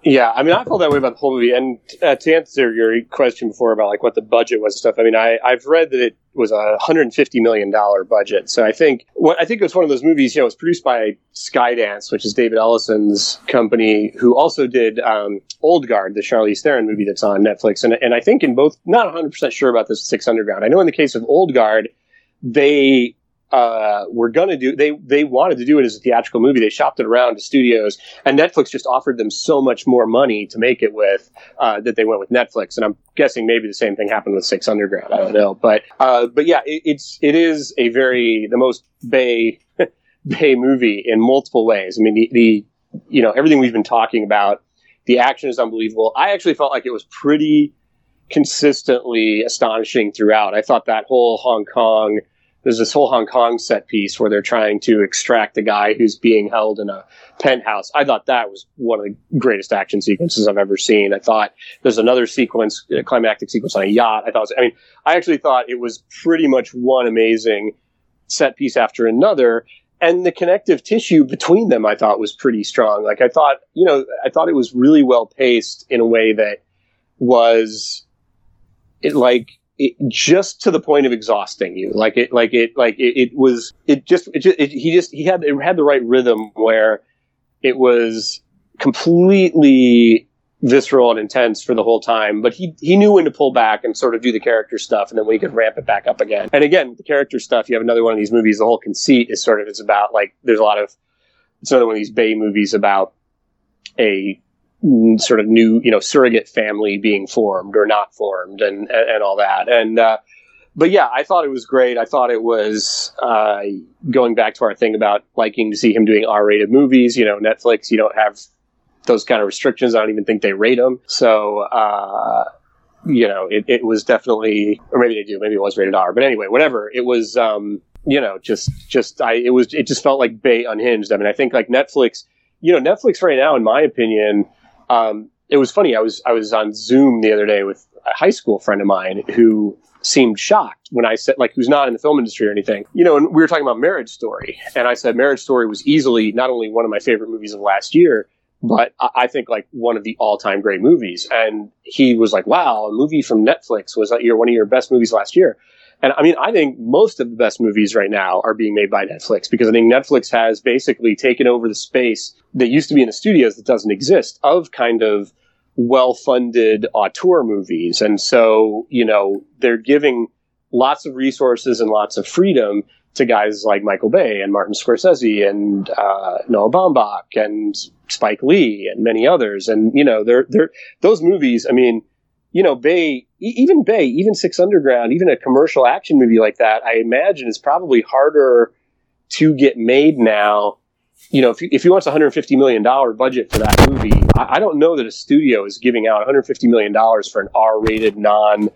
Yeah, I mean, I felt that way about the whole movie. And uh, to answer your question before about like what the budget was and stuff, I mean, I, I've read that it was a hundred and fifty million dollar budget. So I think what I think it was one of those movies. You know, it was produced by Skydance, which is David Ellison's company, who also did um, Old Guard, the Charlize Theron movie that's on Netflix. And and I think in both, not one hundred percent sure about this Six Underground. I know in the case of Old Guard, they uh, were going to do they they wanted to do it as a theatrical movie. They shopped it around to studios and netflix just offered them so much more money to make it with uh, that they went with netflix. And i'm guessing maybe the same thing happened with six underground. I don't know. But uh, but yeah it, it's it is a very the most bay <laughs> bay movie in multiple ways. I mean the, the you know everything we've been talking about the action is unbelievable. I actually felt like it was pretty consistently astonishing throughout. I thought that whole hong kong there's this whole Hong Kong set piece where they're trying to extract the guy who's being held in a penthouse. I thought that was one of the greatest action sequences I've ever seen. I thought there's another sequence, a climactic sequence on a yacht. I thought, was, I mean, I actually thought it was pretty much one amazing set piece after another. And the connective tissue between them, I thought was pretty strong. Like I thought, you know, I thought it was really well paced in a way that was it like it, just to the point of exhausting you. Like it, like it, like it, it was, it just, it just it, he just, he had, it had the right rhythm where it was completely visceral and intense for the whole time, but he he knew when to pull back and sort of do the character stuff, and then he could ramp it back up again. And again, the character stuff, you have another one of these movies. The whole conceit is sort of it's about like there's a lot of it's another one of these Bay movies about a sort of new you know surrogate family being formed or not formed and and, and all that and. Uh, but yeah, I thought it was great. I thought it was uh, going back to our thing about liking to see him doing R-rated movies. You know, Netflix, you don't have those kind of restrictions. I don't even think they rate them. So, uh, you know, it, it, was definitely, or maybe they do, maybe it was rated R, but anyway, whatever. It was, um, you know, just, just, I, it was, it just felt like Bay unhinged. I mean, I think like Netflix, you know, Netflix right now, in my opinion, um, it was funny. I was, I was on Zoom the other day with a high school friend of mine who seemed shocked when I said, like, who's not in the film industry or anything. You know, and we were talking about Marriage Story, and I said Marriage Story was easily not only one of my favorite movies of last year, but I think like one of the all-time great movies. And he was like, "Wow, a movie from Netflix was like your one of your best movies last year." And I mean, I think most of the best movies right now are being made by Netflix because I think Netflix has basically taken over the space that used to be in the studios that doesn't exist of kind of well-funded auteur movies. And so, you know, they're giving lots of resources and lots of freedom to guys like Michael Bay and Martin Scorsese and uh, Noah Baumbach and Spike Lee and many others. And you know, they're they're those movies. I mean, you know, Bay, even Bay, even Six Underground, even a commercial action movie like that, I imagine is probably harder to get made now. You know, if you, if a $150 million budget for that movie, I, I don't know that a studio is giving out $150 million for an R rated non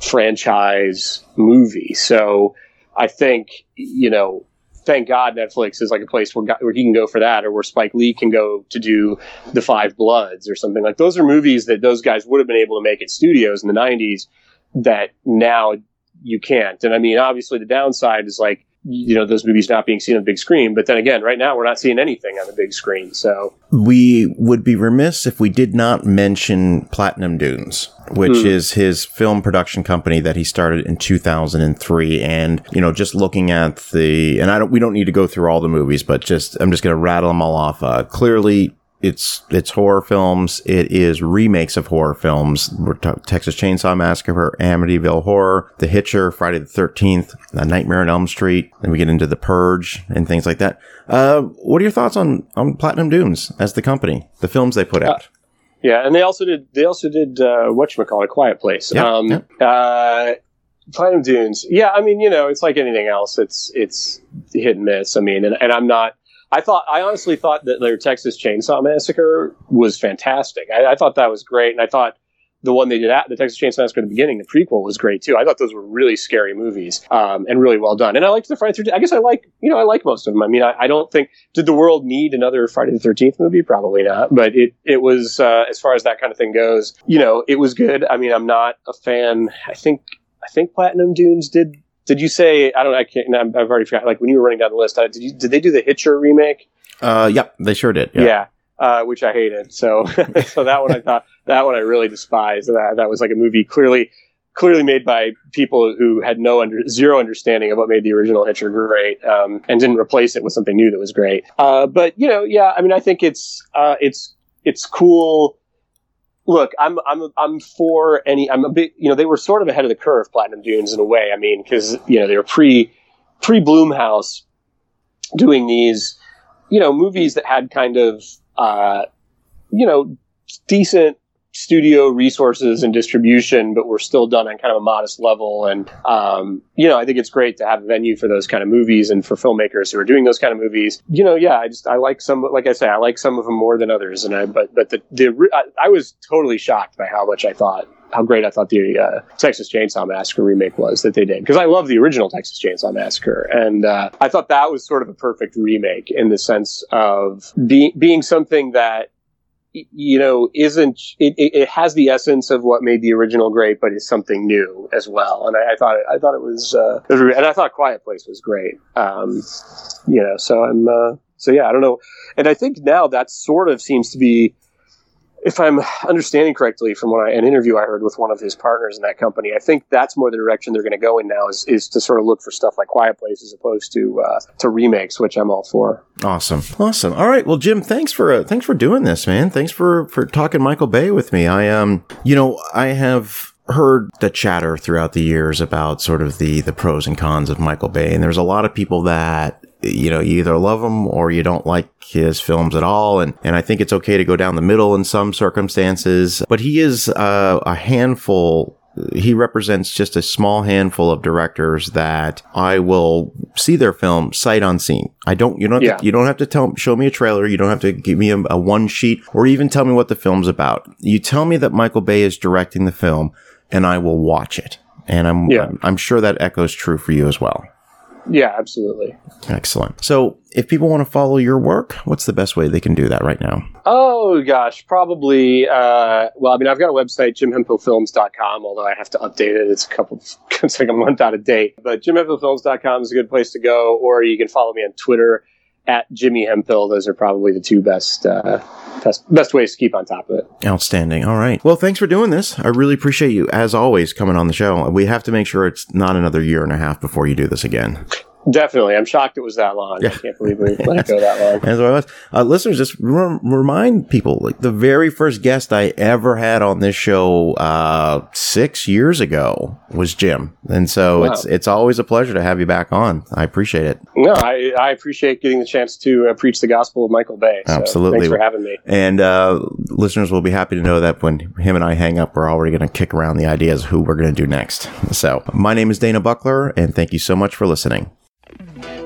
franchise movie. So, I think you know, thank God Netflix is like a place where where he can go for that, or where Spike Lee can go to do the Five Bloods or something like. Those are movies that those guys would have been able to make at studios in the '90s that now you can't. And I mean, obviously, the downside is like you know those movies not being seen on the big screen. But then again right now we're not seeing anything on the big screen. So we would be remiss if we did not mention platinum dunes which mm. is his film production company that he started in 2003 and you know just looking at the and i don't we don't need to go through all the movies but just i'm just going to rattle them all off. Uh, clearly it's it's horror films. It is remakes of horror films. Texas Chainsaw Massacre, Amityville Horror, The Hitcher, Friday the Thirteenth, Nightmare on Elm Street. Then we get into The Purge and things like that. Uh, what are your thoughts on on Platinum Dunes as the company, the films they put out? Uh, yeah, and they also did they also did uh, what you call a Quiet Place. Yeah, um, yeah. Uh, Platinum Dunes. Yeah, I mean, you know, it's like anything else. It's it's hit and miss. I mean, and, and I'm not I thought, I honestly thought that their Texas Chainsaw Massacre was fantastic. I, I, thought that was great, and I thought the one they did at the Texas Chainsaw Massacre at the beginning, the prequel, was great too. I thought those were really scary movies um, and really well done. And I liked the Friday the Thirteenth. I guess I like, you know, I like most of them. I mean, I, I, don't think did the world need another Friday the Thirteenth movie? Probably not. But it it was uh, as far as that kind of thing goes, you know, it was good. I mean, I'm not a fan. I think I think Platinum Dunes did did you say I don't I can't I've already forgot like when you were running down the list uh, did you did they do the Hitcher remake? Uh, yep, they sure did. Yeah, yeah uh, which I hated. So <laughs> so that one I thought that one I really despised. That that was like a movie clearly clearly made by people who had no under zero understanding of what made the original Hitcher great um, and didn't replace it with something new that was great. Uh, but you know, yeah, I mean, I think it's uh, it's it's cool look, I'm I'm I'm for any. I'm a bit. You know, they were sort of ahead of the curve, Platinum Dunes, in a way. I mean, because you know they were pre pre Blumhouse doing these, you know, movies that had kind of, uh, you know, decent studio resources and distribution, but we're still done on kind of a modest level. And, um, you know, I think it's great to have a venue for those kind of movies and for filmmakers who are doing those kind of movies. You know, yeah, I just, I like some, like I say, I like some of them more than others. And I, but, but the, the, I, I was totally shocked by how much I thought how great I thought the uh, Texas Chainsaw Massacre remake was that they did because I love the original Texas Chainsaw Massacre and uh, I thought that was sort of a perfect remake in the sense of being being something that you know, isn't it, it, has the essence of what made the original great, but is something new as well. And I, I thought I thought it was, uh, and I thought Quiet Place was great. Um, you know, so I'm, uh, so yeah, I don't know, and I think now that sort of seems to be if I'm understanding correctly from what I, an interview I heard with one of his partners in that company, I think that's more the direction they're going to go in now is, is to sort of look for stuff like Quiet Place as opposed to uh, to remakes, which I'm all for. Awesome, awesome. All right, well, Jim, thanks for uh, thanks for doing this, man. Thanks for for talking Michael Bay with me. I um, you know, I have heard the chatter throughout the years about sort of the the pros and cons of Michael Bay, and there's a lot of people that you know, you either love him or you don't like his films at all. And, and I think it's okay to go down the middle in some circumstances, but he is uh, a handful he represents just a small handful of directors that I will see their film sight unseen. I don't, you don't, yeah. to, you don't have to tell, show me a trailer. You don't have to give me a, a one sheet or even tell me what the film's about. You tell me that Michael Bay is directing the film and I will watch it. And I'm, yeah. I'm, I'm sure that echoes true for you as well. Yeah, absolutely. Excellent. So, if people want to follow your work, what's the best way they can do that right now? Oh, gosh, probably. Uh, well, I mean, I've got a website, jimhemphillfilms.com, although I have to update it. It's a couple, <laughs> it's like a month out of date. But jimhemphillfilms.com is a good place to go, or you can follow me on Twitter at Jimmy Hemphill. Those are probably the two best, uh, best best ways to keep on top of it. Outstanding. All right. Well, thanks for doing this. I really appreciate you, as always, coming on the show. We have to make sure it's not another year and a half before you do this again. Definitely. I'm shocked it was that long. Yeah. I can't believe we <laughs> let it go that long. As I was. Uh, listeners, just re- remind people like the very first guest I ever had on this show uh, six years ago was Jim. And so wow. it's it's always a pleasure to have you back on. I appreciate it. No, I, I appreciate getting the chance to uh, preach the gospel of Michael Bay. So Absolutely. Thanks for having me. And uh, listeners will be happy to know that when him and I hang up, we're already going to kick around the ideas of who we're going to do next. So my name is Dana Buckler, and thank you so much for listening. Mm-hmm.